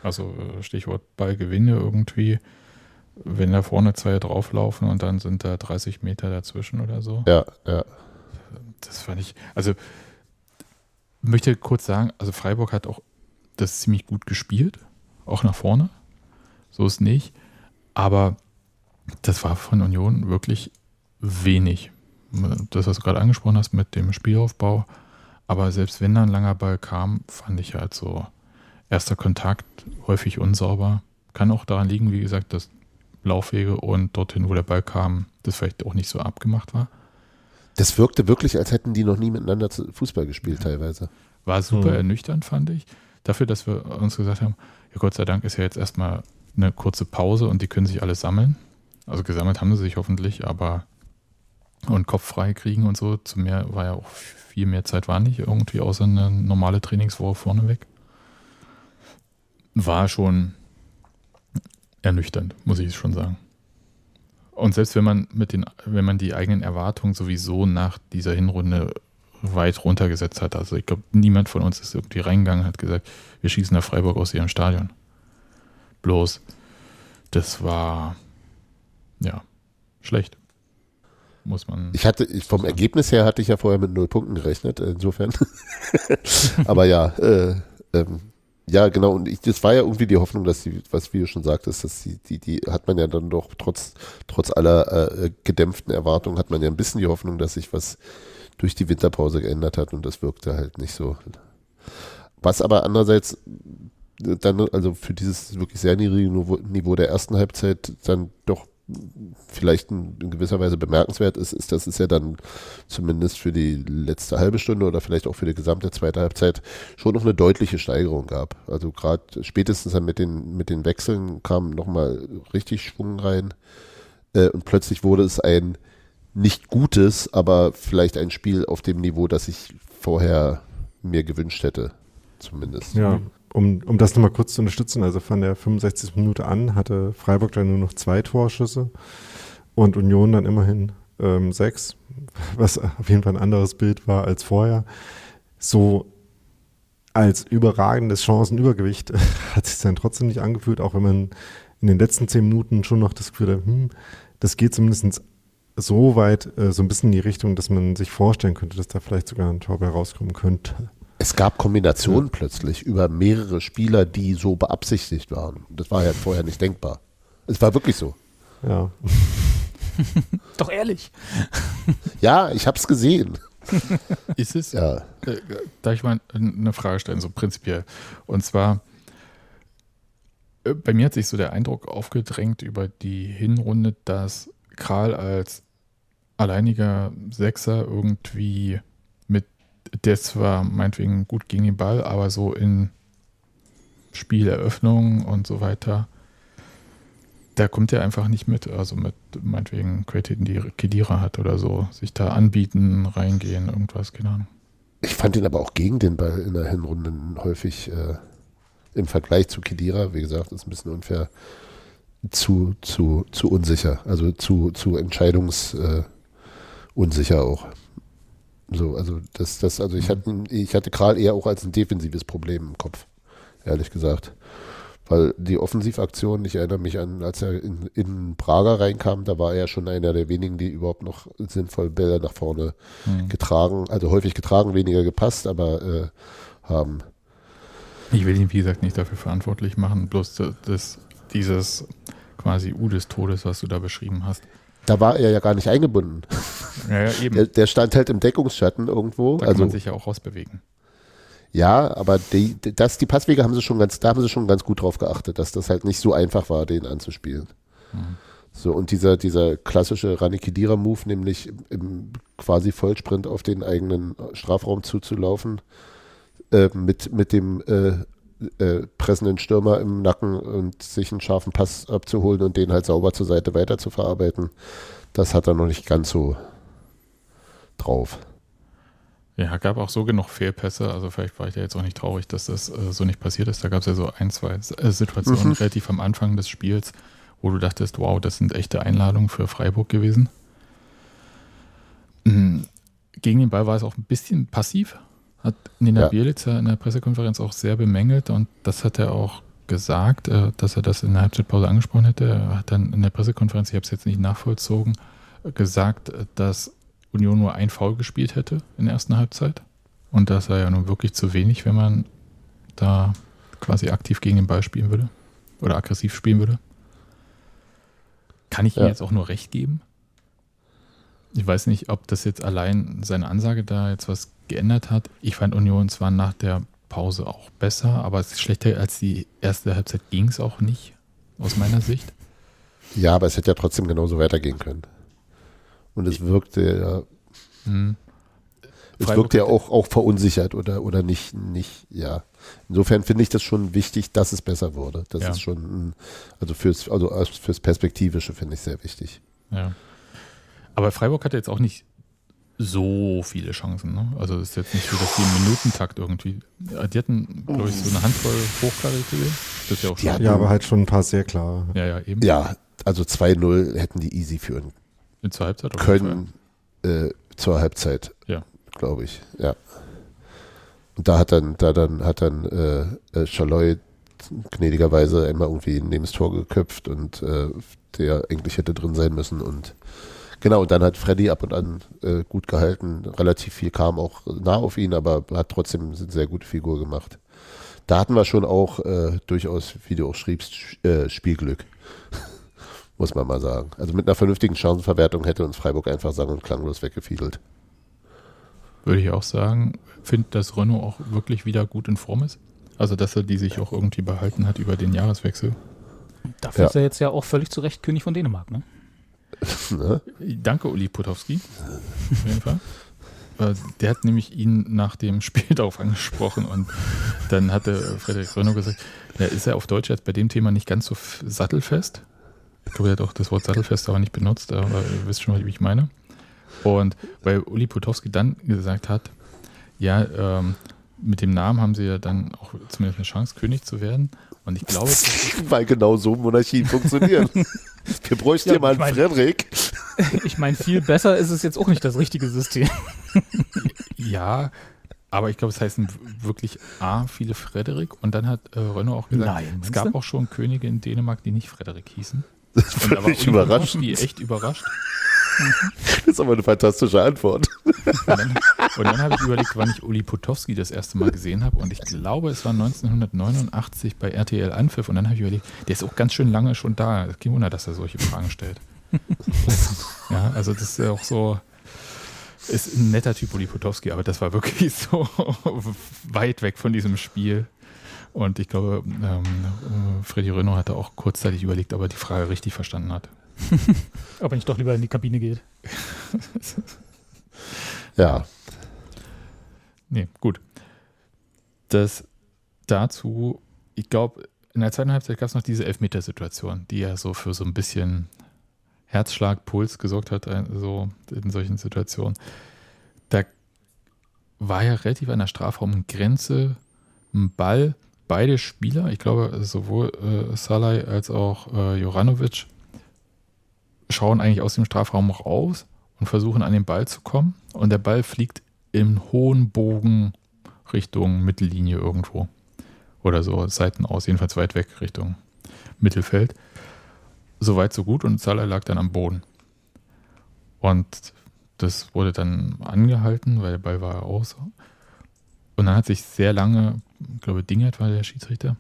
Also äh, Stichwort Ballgewinne irgendwie, wenn da vorne zwei drauflaufen und dann sind da 30 Meter dazwischen oder so. Ja, ja. Das fand ich, also möchte kurz sagen, also Freiburg hat auch das ziemlich gut gespielt, auch nach vorne. So ist nicht. Aber das war von Union wirklich wenig. das, was du gerade angesprochen hast mit dem Spielaufbau. Aber selbst wenn dann ein langer Ball kam, fand ich halt so erster Kontakt häufig unsauber. Kann auch daran liegen, wie gesagt, dass Laufwege und dorthin, wo der Ball kam, das vielleicht auch nicht so abgemacht war. Das wirkte wirklich, als hätten die noch nie miteinander Fußball gespielt, ja. teilweise. War super hm. ernüchternd, fand ich. Dafür, dass wir uns gesagt haben, Gott sei Dank ist ja jetzt erstmal eine kurze Pause und die können sich alle sammeln. Also gesammelt haben sie sich hoffentlich, aber und Kopf frei kriegen und so. Zu mehr war ja auch viel mehr Zeit war nicht irgendwie außer eine normale Trainingswoche vorneweg. War schon ernüchternd, muss ich schon sagen. Und selbst wenn man mit den, wenn man die eigenen Erwartungen sowieso nach dieser Hinrunde weit runtergesetzt hat, also ich glaube, niemand von uns ist irgendwie reingegangen und hat gesagt, wir schießen nach Freiburg aus ihrem Stadion. Bloß, das war ja schlecht muss man. Ich hatte, ich, vom Ergebnis her hatte ich ja vorher mit null Punkten gerechnet, insofern. *laughs* Aber ja, äh, ähm, ja, genau. Und ich, das war ja irgendwie die Hoffnung, dass sie, was wie du schon sagtest, dass sie, die, die hat man ja dann doch trotz, trotz aller äh, gedämpften Erwartungen hat man ja ein bisschen die Hoffnung, dass sich was durch die Winterpause geändert hat und das wirkte halt nicht so. Was aber andererseits dann, also für dieses wirklich sehr niedrige Niveau der ersten Halbzeit dann doch vielleicht in, in, gewisser Weise bemerkenswert ist, ist, dass es ja dann zumindest für die letzte halbe Stunde oder vielleicht auch für die gesamte zweite Halbzeit schon noch eine deutliche Steigerung gab. Also gerade spätestens dann mit den, mit den Wechseln kam nochmal richtig Schwung rein äh, und plötzlich wurde es ein nicht gutes, aber vielleicht ein Spiel auf dem Niveau, das ich vorher mir gewünscht hätte, zumindest. Ja, um, um das nochmal kurz zu unterstützen, also von der 65. Minute an hatte Freiburg dann nur noch zwei Torschüsse und Union dann immerhin ähm, sechs, *laughs* was auf jeden Fall ein anderes Bild war als vorher. So als überragendes Chancenübergewicht *laughs* hat sich dann trotzdem nicht angefühlt, auch wenn man in den letzten zehn Minuten schon noch das Gefühl hat, hm, das geht zumindest so weit, äh, so ein bisschen in die Richtung, dass man sich vorstellen könnte, dass da vielleicht sogar ein Tor bei rauskommen könnte. Es gab Kombinationen ja. plötzlich über mehrere Spieler, die so beabsichtigt waren. Das war ja vorher nicht denkbar. Es war wirklich so. Ja. *laughs* Doch ehrlich. Ja, ich habe es gesehen. *laughs* Ist es? Ja. Äh, darf ich mal eine Frage stellen, so prinzipiell? Und zwar, äh, bei mir hat sich so der Eindruck aufgedrängt über die Hinrunde, dass Kral als alleiniger Sechser irgendwie der zwar meinetwegen gut gegen den Ball, aber so in Spieleröffnung und so weiter, da kommt er einfach nicht mit. Also mit meinetwegen Qualitäten, die Kedira hat oder so, sich da anbieten, reingehen, irgendwas, keine Ahnung. Ich fand ihn aber auch gegen den Ball in der Hinrunde häufig äh, im Vergleich zu Kedira, wie gesagt, ist ein bisschen unfair, zu, zu, zu unsicher, also zu, zu entscheidungsunsicher äh, auch. So, also das, das, also ich hatte, ich hatte Kral eher auch als ein defensives Problem im Kopf, ehrlich gesagt. Weil die Offensivaktion, ich erinnere mich an, als er in, in Prager reinkam, da war er schon einer der wenigen, die überhaupt noch sinnvoll Bälle nach vorne mhm. getragen, also häufig getragen, weniger gepasst, aber äh, haben. Ich will ihn, wie gesagt, nicht dafür verantwortlich machen, bloß das, dieses quasi U des Todes, was du da beschrieben hast. Da war er ja gar nicht eingebunden. *laughs* Ja, ja eben. Der, der, stand halt im Deckungsschatten irgendwo. Da kann also, man sich ja auch rausbewegen. Ja, aber die, das, die Passwege haben sie schon ganz, da haben sie schon ganz gut drauf geachtet, dass das halt nicht so einfach war, den anzuspielen. Mhm. So, und dieser, dieser klassische Ranikidira-Move, nämlich im quasi Vollsprint auf den eigenen Strafraum zuzulaufen, äh, mit, mit dem äh, äh, pressenden Stürmer im Nacken und sich einen scharfen Pass abzuholen und den halt sauber zur Seite weiter zu verarbeiten, das hat er noch nicht ganz so drauf. Ja, gab auch so genug Fehlpässe, also vielleicht war ich ja jetzt auch nicht traurig, dass das äh, so nicht passiert ist. Da gab es ja so ein, zwei äh, Situationen mhm. relativ am Anfang des Spiels, wo du dachtest, wow, das sind echte Einladungen für Freiburg gewesen. Mhm. Gegen den Ball war es auch ein bisschen passiv, hat Nina ja. Bielitzer in der Pressekonferenz auch sehr bemängelt und das hat er auch gesagt, äh, dass er das in der Halbzeitpause angesprochen hätte. Er hat dann in der Pressekonferenz, ich habe es jetzt nicht nachvollzogen, gesagt, dass Union nur ein Foul gespielt hätte in der ersten Halbzeit. Und das sei ja nun wirklich zu wenig, wenn man da quasi aktiv gegen den Ball spielen würde oder aggressiv spielen würde. Kann ich ja. ihm jetzt auch nur recht geben? Ich weiß nicht, ob das jetzt allein seine Ansage da jetzt was geändert hat. Ich fand Union zwar nach der Pause auch besser, aber es ist schlechter als die erste Halbzeit ging es auch nicht, aus meiner Sicht. Ja, aber es hätte ja trotzdem genauso weitergehen können. Und es wirkte ja. Hm. Es wirkte ja auch, auch verunsichert oder, oder nicht, nicht, ja. Insofern finde ich das schon wichtig, dass es besser wurde. Das ja. ist schon, also fürs, also fürs Perspektivische finde ich sehr wichtig. Ja. Aber Freiburg hatte jetzt auch nicht so viele Chancen. Ne? Also es ist jetzt nicht so, dass die im Minutentakt irgendwie. Die hatten, glaube ich, so eine Handvoll hochkarätige. Das ist ja auch schon. Ja, aber halt schon ein paar sehr klar. Ja, ja, eben. Ja, also 2-0 hätten die easy führen In zur Halbzeit oder können. Äh, zur Halbzeit. Ja. Glaube ich, ja. Und da hat dann, da dann, hat dann äh, äh, Schaloi gnädigerweise einmal irgendwie neben das Tor geköpft und äh, der eigentlich hätte drin sein müssen und Genau, und dann hat Freddy ab und an äh, gut gehalten. Relativ viel kam auch nah auf ihn, aber hat trotzdem eine sehr gute Figur gemacht. Da hatten wir schon auch äh, durchaus, wie du auch schriebst, äh, Spielglück. *laughs* Muss man mal sagen. Also mit einer vernünftigen Chancenverwertung hätte uns Freiburg einfach sang- und klanglos weggefiedelt. Würde ich auch sagen. Finde, dass Renault auch wirklich wieder gut in Form ist. Also, dass er die sich auch irgendwie behalten hat über den Jahreswechsel. Dafür ja. ist er jetzt ja auch völlig zu Recht König von Dänemark, ne? *laughs* ne? Danke, Uli Potowski. Auf jeden Fall. Äh, der hat nämlich ihn nach dem Spiel *laughs* darauf angesprochen und dann hatte Frederik Renault gesagt, ja, ist er auf Deutsch jetzt bei dem Thema nicht ganz so sattelfest. Ich glaube, er hat auch das Wort sattelfest aber nicht benutzt, aber ihr wisst schon, wie ich meine. Und weil Uli Potowski dann gesagt hat, ja, ähm, mit dem Namen haben sie ja dann auch zumindest eine Chance, König zu werden. Und ich glaube, *laughs* weil genau so Monarchien funktionieren. *laughs* Wir bräuchten ja, hier mal einen Frederik. *laughs* Ich meine, viel besser ist es jetzt auch nicht das richtige System. Ja, aber ich glaube, es heißen wirklich A, viele Frederik. Und dann hat äh, Renault auch gesagt, Nein, es gab du? auch schon Könige in Dänemark, die nicht Frederik hießen. Das ist völlig überraschend. Die echt überrascht. *laughs* Das ist aber eine fantastische Antwort. Und dann, dann habe ich überlegt, wann ich Uli Potowski das erste Mal gesehen habe. Und ich glaube, es war 1989 bei RTL Anpfiff. Und dann habe ich überlegt, der ist auch ganz schön lange schon da. Kein Wunder, dass er solche Fragen stellt. *laughs* ja, also das ist ja auch so, ist ein netter Typ, Uli Potowski, aber das war wirklich *laughs* so weit weg von diesem Spiel. Und ich glaube, ähm, Freddy Renault hatte auch kurzzeitig überlegt, ob er die Frage richtig verstanden hat. *laughs* ob er nicht doch lieber in die Kabine geht. *laughs* ja. Nee, gut. Das dazu, ich glaube, in der zweiten Halbzeit gab es noch diese Elfmetersituation, die ja so für so ein bisschen Herzschlag, Puls gesorgt hat, also in solchen Situationen. Da war ja relativ an der Strafraumgrenze ein Ball. Beide Spieler, ich glaube sowohl äh, Salai als auch äh, Joranovic, schauen eigentlich aus dem Strafraum raus und versuchen an den Ball zu kommen. Und der Ball fliegt im hohen Bogen Richtung Mittellinie irgendwo. Oder so, Seiten aus, jedenfalls weit weg Richtung Mittelfeld. Soweit, so gut und Salah lag dann am Boden. Und das wurde dann angehalten, weil der Ball war aus. Und dann hat sich sehr lange, ich glaube, Dingert war der Schiedsrichter,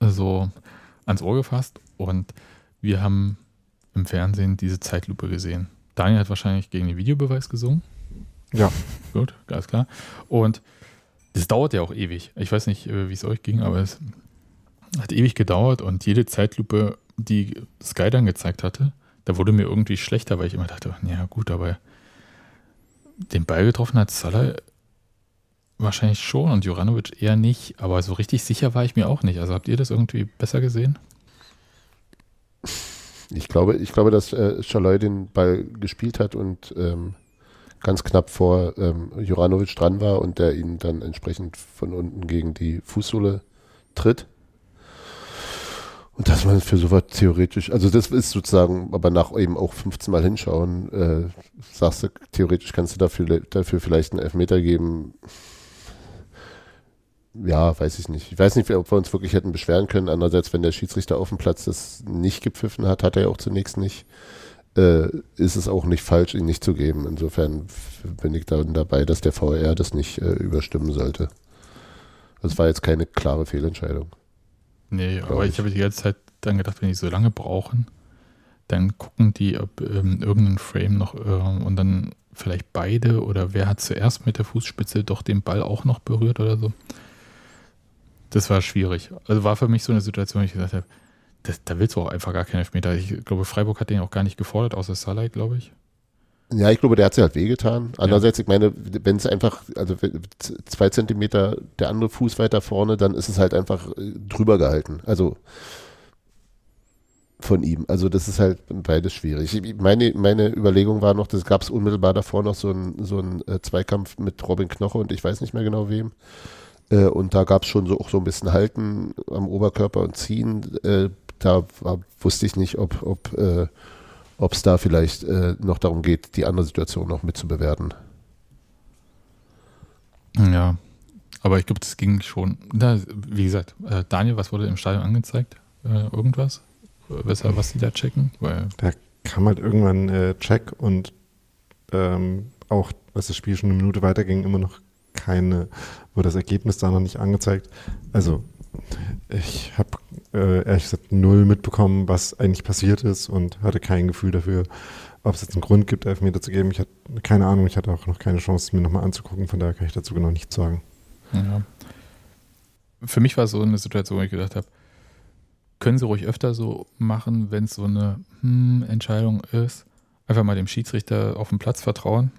so ans Ohr gefasst. Und wir haben im Fernsehen diese Zeitlupe gesehen. Daniel hat wahrscheinlich gegen den Videobeweis gesungen. Ja. Gut, ganz klar. Und das dauert ja auch ewig. Ich weiß nicht, äh, wie es euch ging, aber es hat ewig gedauert und jede Zeitlupe, die Sky dann gezeigt hatte, da wurde mir irgendwie schlechter, weil ich immer dachte, ja gut, aber den Ball getroffen hat Salah wahrscheinlich schon und Juranovic eher nicht, aber so richtig sicher war ich mir auch nicht. Also habt ihr das irgendwie besser gesehen? Ich glaube, ich glaube, dass äh, Schaloi den Ball gespielt hat und ähm, ganz knapp vor ähm, Juranovic dran war und der ihn dann entsprechend von unten gegen die Fußsohle tritt. Und dass man für sowas theoretisch, also das ist sozusagen, aber nach eben auch 15 Mal hinschauen, äh, sagst du, theoretisch kannst du dafür, dafür vielleicht einen Elfmeter geben ja, weiß ich nicht. Ich weiß nicht, ob wir uns wirklich hätten beschweren können. Andererseits, wenn der Schiedsrichter auf dem Platz das nicht gepfiffen hat, hat er ja auch zunächst nicht, äh, ist es auch nicht falsch, ihn nicht zu geben. Insofern bin ich dann dabei, dass der VR das nicht äh, überstimmen sollte. Das war jetzt keine klare Fehlentscheidung. Nee, aber ich, ich habe die ganze Zeit dann gedacht, wenn die so lange brauchen, dann gucken die, ob ähm, irgendein Frame noch äh, und dann vielleicht beide oder wer hat zuerst mit der Fußspitze doch den Ball auch noch berührt oder so. Das war schwierig. Also war für mich so eine Situation, wo ich gesagt habe, das, da willst du auch einfach gar keine Elfmeter. Ich glaube, Freiburg hat den auch gar nicht gefordert, außer Salai, glaube ich. Ja, ich glaube, der hat sich halt wehgetan. Andererseits, ja. ich meine, wenn es einfach, also zwei Zentimeter der andere Fuß weiter vorne, dann ist es halt einfach äh, drüber gehalten. Also von ihm. Also das ist halt beides schwierig. Meine, meine Überlegung war noch, das gab es unmittelbar davor noch so einen so äh, Zweikampf mit Robin Knoche und ich weiß nicht mehr genau wem. Äh, und da gab es schon so auch so ein bisschen Halten am Oberkörper und Ziehen. Äh, da war, wusste ich nicht, ob, ob äh, ob es da vielleicht äh, noch darum geht, die andere Situation noch mitzubewerten. Ja, aber ich glaube, das ging schon. Da, wie gesagt, äh, Daniel, was wurde im Stadion angezeigt? Äh, irgendwas? Weshalb, was die da checken? Weil da kam halt irgendwann äh, Check und ähm, auch, als das Spiel schon eine Minute weiterging, immer noch keine, wurde das Ergebnis da noch nicht angezeigt. Also ich habe äh, ehrlich gesagt null mitbekommen, was eigentlich passiert ist und hatte kein Gefühl dafür, ob es jetzt einen Grund gibt, Elfmeter zu geben. Ich hatte keine Ahnung, ich hatte auch noch keine Chance, es mir nochmal anzugucken, von daher kann ich dazu genau nichts sagen. Ja. Für mich war es so eine Situation, wo ich gedacht habe, können sie ruhig öfter so machen, wenn es so eine hm, Entscheidung ist. Einfach mal dem Schiedsrichter auf dem Platz vertrauen,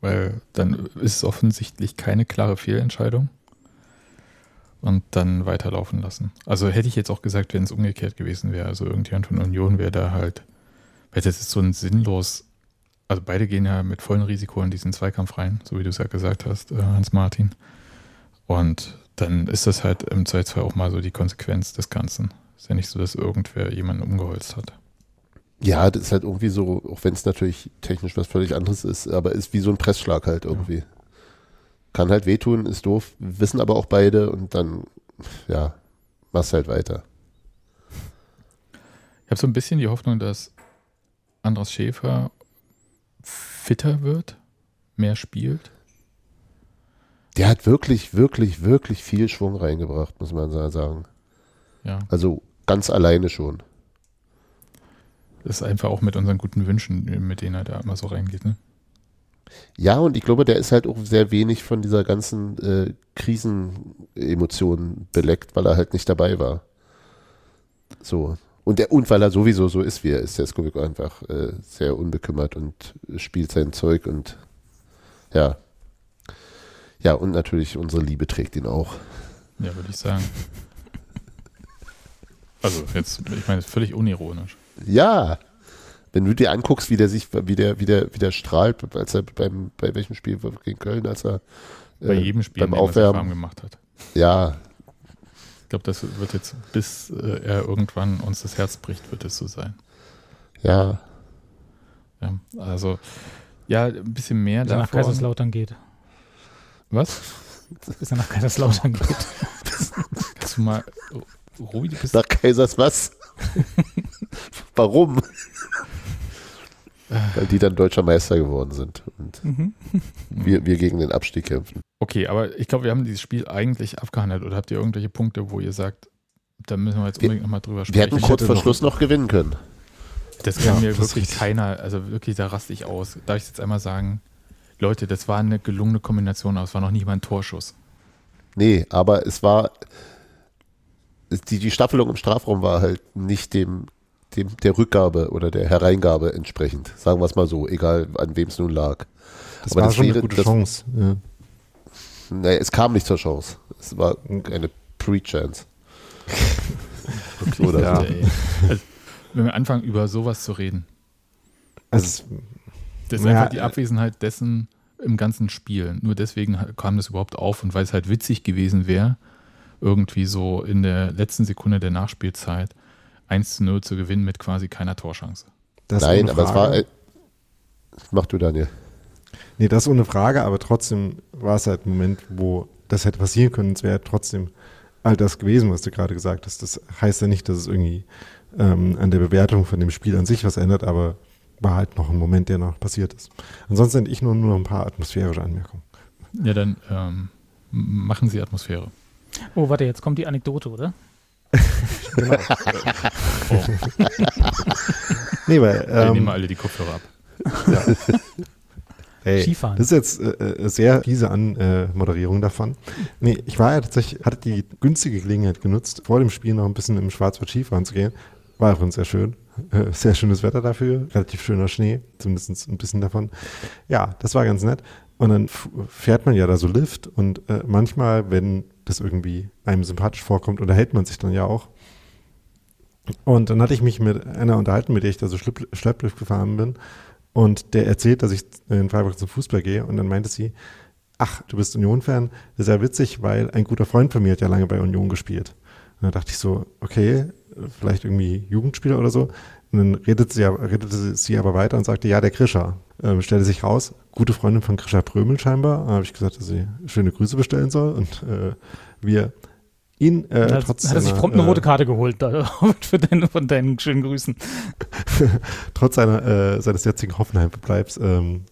weil dann ist es offensichtlich keine klare Fehlentscheidung und dann weiterlaufen lassen. Also hätte ich jetzt auch gesagt, wenn es umgekehrt gewesen wäre. Also irgendjemand von Union wäre da halt, weil das ist so ein sinnlos, also beide gehen ja mit vollem Risiko in diesen Zweikampf rein, so wie du es ja gesagt hast, äh, Hans-Martin. Und dann ist das halt im Zweifelsfall auch mal so die Konsequenz des Ganzen. Ist ja nicht so, dass irgendwer jemanden umgeholzt hat. Ja, das ist halt irgendwie so, auch wenn es natürlich technisch was völlig anderes ist, aber ist wie so ein Pressschlag halt irgendwie. Ja kann halt wehtun, ist doof, wissen aber auch beide und dann, ja, machst halt weiter. Ich habe so ein bisschen die Hoffnung, dass Andras Schäfer fitter wird, mehr spielt. Der hat wirklich, wirklich, wirklich viel Schwung reingebracht, muss man sagen. Ja. Also ganz alleine schon. Das ist einfach auch mit unseren guten Wünschen, mit denen er da immer so reingeht, ne? Ja, und ich glaube, der ist halt auch sehr wenig von dieser ganzen äh, Krisenemotion beleckt, weil er halt nicht dabei war. So. Und, der, und weil er sowieso so ist, wie er ist, der Skobik einfach äh, sehr unbekümmert und spielt sein Zeug und ja. Ja, und natürlich unsere Liebe trägt ihn auch. Ja, würde ich sagen. Also jetzt, ich meine, völlig unironisch. Ja, wenn du dir anguckst, wie der sich, wie der, wie der, wie der strahlt, als er beim, bei welchem Spiel gegen Köln, als er äh, bei jedem Spiel beim Aufwärmen gemacht hat. Ja. Ich glaube, das wird jetzt, bis äh, er irgendwann uns das Herz bricht, wird es so sein. Ja. Ja, also, ja, ein bisschen mehr Bis er nach Kaiserslautern geht. Was? Bis er nach Kaiserslautern *laughs* geht. Kannst du mal, Ruhi, du bist Nach Kaisers was? *laughs* Warum? Weil die dann deutscher Meister geworden sind und mhm. *laughs* wir, wir gegen den Abstieg kämpfen. Okay, aber ich glaube, wir haben dieses Spiel eigentlich abgehandelt. Oder habt ihr irgendwelche Punkte, wo ihr sagt, da müssen wir jetzt unbedingt nochmal drüber sprechen? Wir hätten kurz vor Schluss noch, gewinnen können. Das kann ja, mir wirklich keiner, also wirklich, da raste ich aus. Darf ich jetzt einmal sagen, Leute, das war eine gelungene Kombination, aber es war noch nie mal ein Torschuss. Nee, aber es war, die, die Staffelung im Strafraum war halt nicht dem dem, der Rückgabe oder der Hereingabe entsprechend. Sagen wir es mal so, egal an wem es nun lag. Das Aber war das schon wäre, eine gute das, Chance. Ja. Nee, es kam nicht zur Chance. Es war eine Pre-Chance. oder ja. also, wenn wir anfangen, über sowas zu reden. Also, das ist ja, einfach die Abwesenheit dessen im ganzen Spiel. Nur deswegen kam das überhaupt auf und weil es halt witzig gewesen wäre, irgendwie so in der letzten Sekunde der Nachspielzeit 1 zu 0 zu gewinnen mit quasi keiner Torschance. Das Nein, aber es war. Äh, mach du, Daniel. Nee, das ohne Frage, aber trotzdem war es halt ein Moment, wo das hätte passieren können. Es wäre trotzdem all das gewesen, was du gerade gesagt hast. Das heißt ja nicht, dass es irgendwie ähm, an der Bewertung von dem Spiel an sich was ändert, aber war halt noch ein Moment, der noch passiert ist. Ansonsten hätte ich nur, nur ein paar atmosphärische Anmerkungen. Ja, dann ähm, machen Sie Atmosphäre. Oh, warte, jetzt kommt die Anekdote, oder? *laughs* genau. oh. *laughs* nee, weil. Ähm, wir nehmen alle die Kopfhörer ab. Ja. *laughs* Hey, Skifahren. Das ist jetzt äh, äh sehr fiese Anmoderierung äh, davon. Nee, ich war ja tatsächlich, hatte die günstige Gelegenheit genutzt, vor dem Spiel noch ein bisschen im Schwarzwald Skifahren zu gehen. War übrigens sehr schön. Äh, sehr schönes Wetter dafür, relativ schöner Schnee, zumindest ein bisschen davon. Ja, das war ganz nett. Und dann fährt man ja da so Lift und äh, manchmal, wenn das irgendwie einem sympathisch vorkommt, unterhält man sich dann ja auch. Und dann hatte ich mich mit einer unterhalten, mit der ich da so Schlepplift gefahren bin. Und der erzählt, dass ich in Freiburg zum Fußball gehe. Und dann meinte sie, ach, du bist Union-Fan? Das ist ja witzig, weil ein guter Freund von mir hat ja lange bei Union gespielt. Und da dachte ich so, okay, vielleicht irgendwie Jugendspieler oder so. Und dann redete sie, redete sie aber weiter und sagte, ja, der Krischer. Ähm, stellte sich raus, gute Freundin von Krischer Prömel scheinbar. Da habe ich gesagt, dass sie schöne Grüße bestellen soll. Und äh, wir ihn äh, hat, trotz hat er sich prompt eine rote Karte geholt da, *laughs* für deine, von deinen schönen Grüßen. *laughs* trotz seiner, äh, seines jetzigen Hoffenheim-Verbleibs ähm,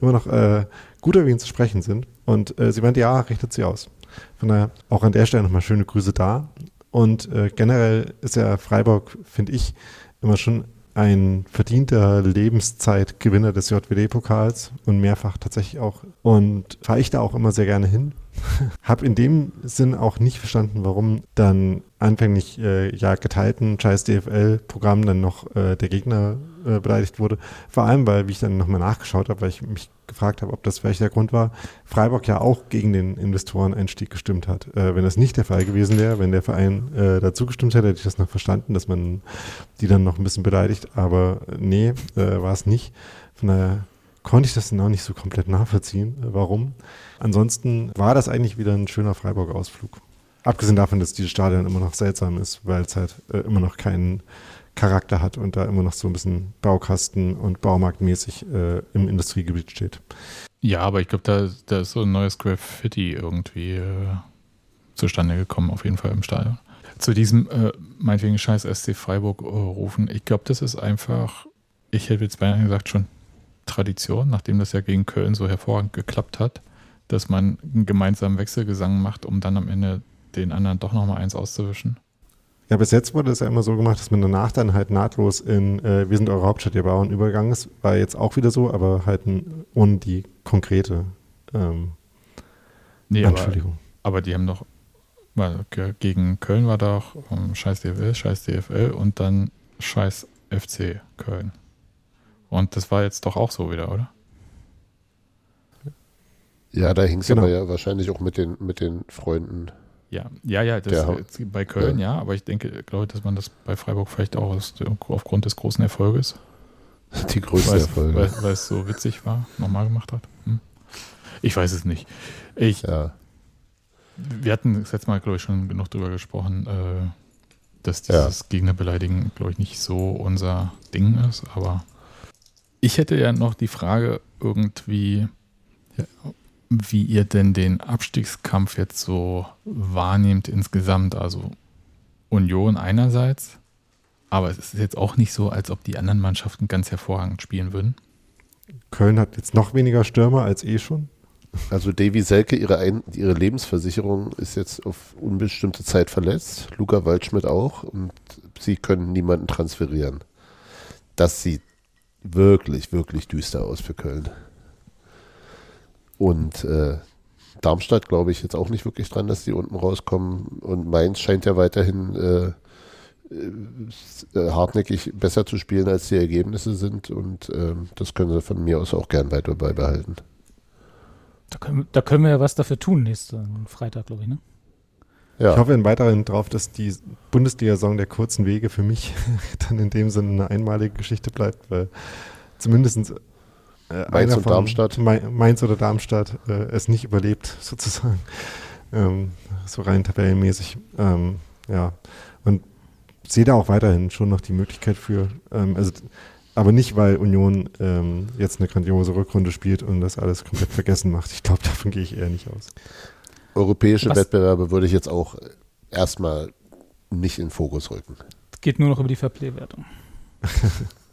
immer noch äh, gut über ihn zu sprechen sind. Und äh, sie meinte, ja, richtet sie aus. Von daher auch an der Stelle nochmal schöne Grüße da. Und äh, generell ist ja Freiburg, finde ich, immer schon ein verdienter Lebenszeitgewinner des JWD-Pokals und mehrfach tatsächlich auch. Und fahre ich da auch immer sehr gerne hin. *laughs* Hab in dem Sinn auch nicht verstanden, warum dann anfänglich äh, ja geteilten scheiß DFL-Programm dann noch äh, der Gegner äh, beleidigt wurde. Vor allem, weil, wie ich dann nochmal nachgeschaut habe, weil ich mich gefragt habe, ob das vielleicht der Grund war, Freiburg ja auch gegen den Investoreneinstieg gestimmt hat. Äh, wenn das nicht der Fall gewesen wäre, wenn der Verein äh, dazu gestimmt hätte, hätte ich das noch verstanden, dass man die dann noch ein bisschen beleidigt. Aber nee, äh, war es nicht. Von daher konnte ich das dann auch nicht so komplett nachvollziehen, äh, warum. Ansonsten war das eigentlich wieder ein schöner Freiburg-Ausflug. Abgesehen davon, dass dieses Stadion immer noch seltsam ist, weil es halt äh, immer noch keinen Charakter hat und da immer noch so ein bisschen Baukasten und Baumarktmäßig äh, im Industriegebiet steht. Ja, aber ich glaube, da, da ist so ein neues Graffiti irgendwie äh, zustande gekommen, auf jeden Fall im Stadion. Zu diesem, äh, meinetwegen scheiß SC Freiburg äh, rufen, ich glaube, das ist einfach, ich hätte jetzt beinahe gesagt, schon Tradition, nachdem das ja gegen Köln so hervorragend geklappt hat, dass man einen gemeinsamen Wechselgesang macht, um dann am Ende den anderen doch nochmal eins auszuwischen. Ja, bis jetzt wurde es ja immer so gemacht, dass man danach dann halt nahtlos in äh, Wir sind eure Hauptstadt, ihr Bauern übergegangen ist. War jetzt auch wieder so, aber halt ohne die konkrete ähm, nee, Entschuldigung. Aber, aber, die haben doch, weil gegen Köln war doch um, scheiß DFL, scheiß DFL und dann scheiß FC Köln. Und das war jetzt doch auch so wieder, oder? Ja, da hing es genau. aber ja wahrscheinlich auch mit den, mit den Freunden ja, ja, ja, das bei Köln ja. ja. aber ich denke, glaube dass man das bei Freiburg vielleicht auch aus, aufgrund des großen Erfolges. Die größte Erfolge. Weil, weil, es so witzig war, nochmal gemacht hat. Hm. Ich weiß es nicht. Ich, ja. Wir hatten das letzte Mal, glaube ich, schon genug darüber gesprochen, äh, dass dieses ja. Gegnerbeleidigen, glaube ich, nicht so unser Ding ist, aber ich hätte ja noch die Frage irgendwie, wie ihr denn den Abstiegskampf jetzt so wahrnehmt insgesamt. Also Union einerseits, aber es ist jetzt auch nicht so, als ob die anderen Mannschaften ganz hervorragend spielen würden. Köln hat jetzt noch weniger Stürmer als eh schon. Also Davy Selke, ihre, Ein ihre Lebensversicherung ist jetzt auf unbestimmte Zeit verletzt. Luca Waldschmidt auch. Und sie können niemanden transferieren. Das sieht wirklich, wirklich düster aus für Köln. Und äh, Darmstadt glaube ich jetzt auch nicht wirklich dran, dass die unten rauskommen. Und Mainz scheint ja weiterhin äh, äh, hartnäckig besser zu spielen, als die Ergebnisse sind. Und ähm, das können sie von mir aus auch gern weiter beibehalten. Da können, da können wir ja was dafür tun, nächsten Freitag, glaube ich, ne? Ja. Ich hoffe weiterhin darauf, dass die Bundesliga-Saison der kurzen Wege für mich *laughs* dann in dem Sinne eine einmalige Geschichte bleibt, weil zumindest äh, Mainz und Darmstadt. Mainz oder Darmstadt äh, es nicht überlebt, *laughs* sozusagen. Ähm, so rein tabellenmäßig. Ähm, ja. Und sehe da auch weiterhin schon noch die Möglichkeit für, ähm, also aber nicht, weil Union ähm, jetzt eine grandiose Rückrunde spielt und das alles komplett vergessen macht. Ich glaube, *laughs* davon gehe ich eher nicht aus. Europäische Was? Wettbewerbe würde ich jetzt auch erstmal nicht in den Fokus rücken. Es geht nur noch über die Verplay-Wertung. *laughs*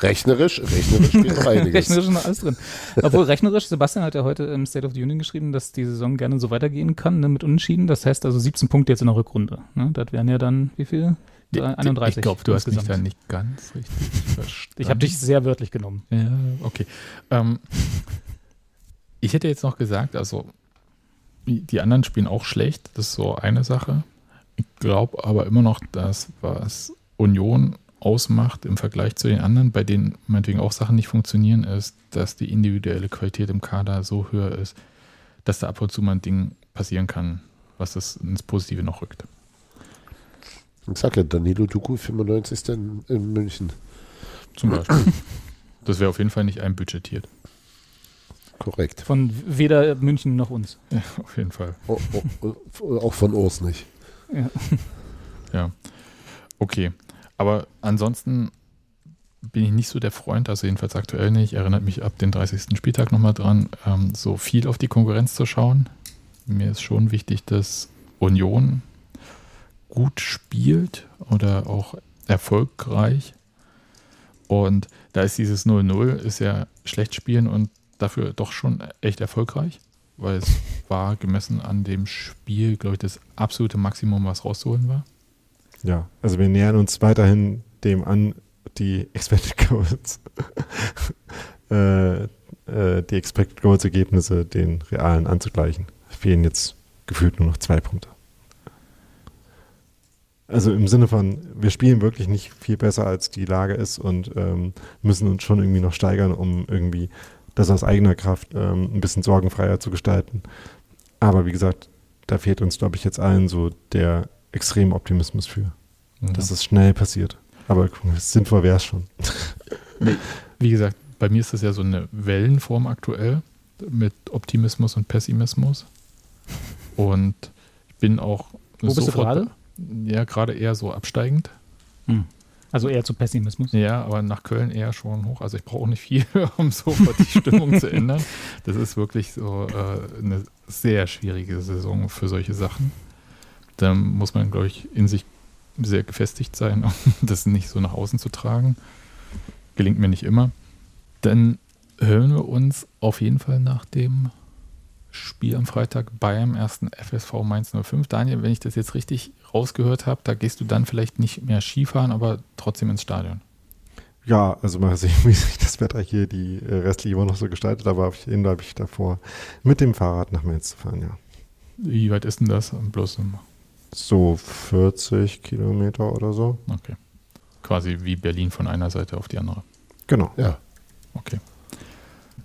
Rechnerisch, rechnerisch steht noch *laughs* einiges. rechnerisch ist noch alles drin. Obwohl rechnerisch, Sebastian hat ja heute im State of the Union geschrieben, dass die Saison gerne so weitergehen kann, ne, mit Unentschieden. Das heißt also 17 Punkte jetzt in der Rückrunde. Ne? Das wären ja dann, wie viel? Die- 31. Ich glaube, du hast mich da nicht ganz richtig *laughs* verstanden. Ich habe dich sehr wörtlich genommen. Ja, okay. Ähm, ich hätte jetzt noch gesagt, also die anderen spielen auch schlecht, das ist so eine Sache. Ich glaube aber immer noch, dass was Union ausmacht im Vergleich zu den anderen, bei denen meinetwegen auch Sachen nicht funktionieren, ist, dass die individuelle Qualität im Kader so höher ist, dass da ab und zu mal ein Ding passieren kann, was das ins Positive noch rückt. Ich sag ja, Danilo Duku, 95. in, in München. Zum Beispiel. Das wäre auf jeden Fall nicht einbudgetiert. Korrekt. Von weder München noch uns. Ja, auf jeden Fall. Oh, oh, oh, auch von Urs nicht. Ja. Okay. Aber ansonsten bin ich nicht so der Freund, also jedenfalls aktuell nicht, erinnert mich ab den 30. Spieltag nochmal dran, ähm, so viel auf die Konkurrenz zu schauen. Mir ist schon wichtig, dass Union gut spielt oder auch erfolgreich. Und da ist dieses 0-0, ist ja schlecht spielen und dafür doch schon echt erfolgreich, weil es war gemessen an dem Spiel, glaube ich, das absolute Maximum, was rauszuholen war. Ja, also wir nähern uns weiterhin dem an, die Expected Goals, *laughs* äh, äh, die Expected Goals Ergebnisse den realen anzugleichen. Fehlen jetzt gefühlt nur noch zwei Punkte. Also im Sinne von, wir spielen wirklich nicht viel besser, als die Lage ist und ähm, müssen uns schon irgendwie noch steigern, um irgendwie das aus eigener Kraft ähm, ein bisschen sorgenfreier zu gestalten. Aber wie gesagt, da fehlt uns, glaube ich, jetzt allen so der extreme Optimismus für, dass es schnell passiert. Aber sinnvoll wäre es schon. *laughs* Wie gesagt, bei mir ist das ja so eine Wellenform aktuell mit Optimismus und Pessimismus. Und ich bin auch Wo bist du gerade? Ja, gerade eher so absteigend. Also eher zu Pessimismus. Ja, aber nach Köln eher schon hoch. Also ich brauche auch nicht viel, *laughs* um sofort die Stimmung zu ändern. *laughs* Das ist wirklich so äh, eine sehr schwierige Saison für solche Sachen. Da muss man, glaube ich, in sich sehr gefestigt sein, *laughs* um das nicht so nach außen zu tragen. Gelingt mir nicht immer. Dann hören wir uns auf jeden Fall nach dem Spiel am Freitag beim ersten FSV Mainz 05. Daniel, wenn ich das jetzt richtig rausgehört habe, da gehst du dann vielleicht nicht mehr Skifahren, aber trotzdem ins Stadion. Ja, also mal sehen, *laughs* wie sich das Wetter hier die äh, restliche Woche noch so gestaltet, aber auf jeden Fall habe ich davor, mit dem Fahrrad nach Mainz zu fahren, ja. Wie weit ist denn das? Bloß im, So 40 Kilometer oder so. okay. Quasi wie Berlin von einer Seite auf die andere. Genau. Ja. Okay.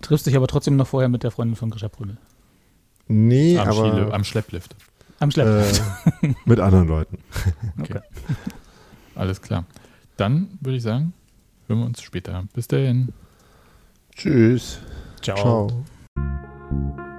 Triffst dich aber trotzdem noch vorher mit der Freundin von Grisha Brünnel. Nee, Am, aber Skile, am Schlepplift. Am Schlepp. äh, mit anderen Leuten. *laughs* okay. Alles klar. Dann würde ich sagen, hören wir uns später. Bis dahin. Tschüss. Ciao. Ciao.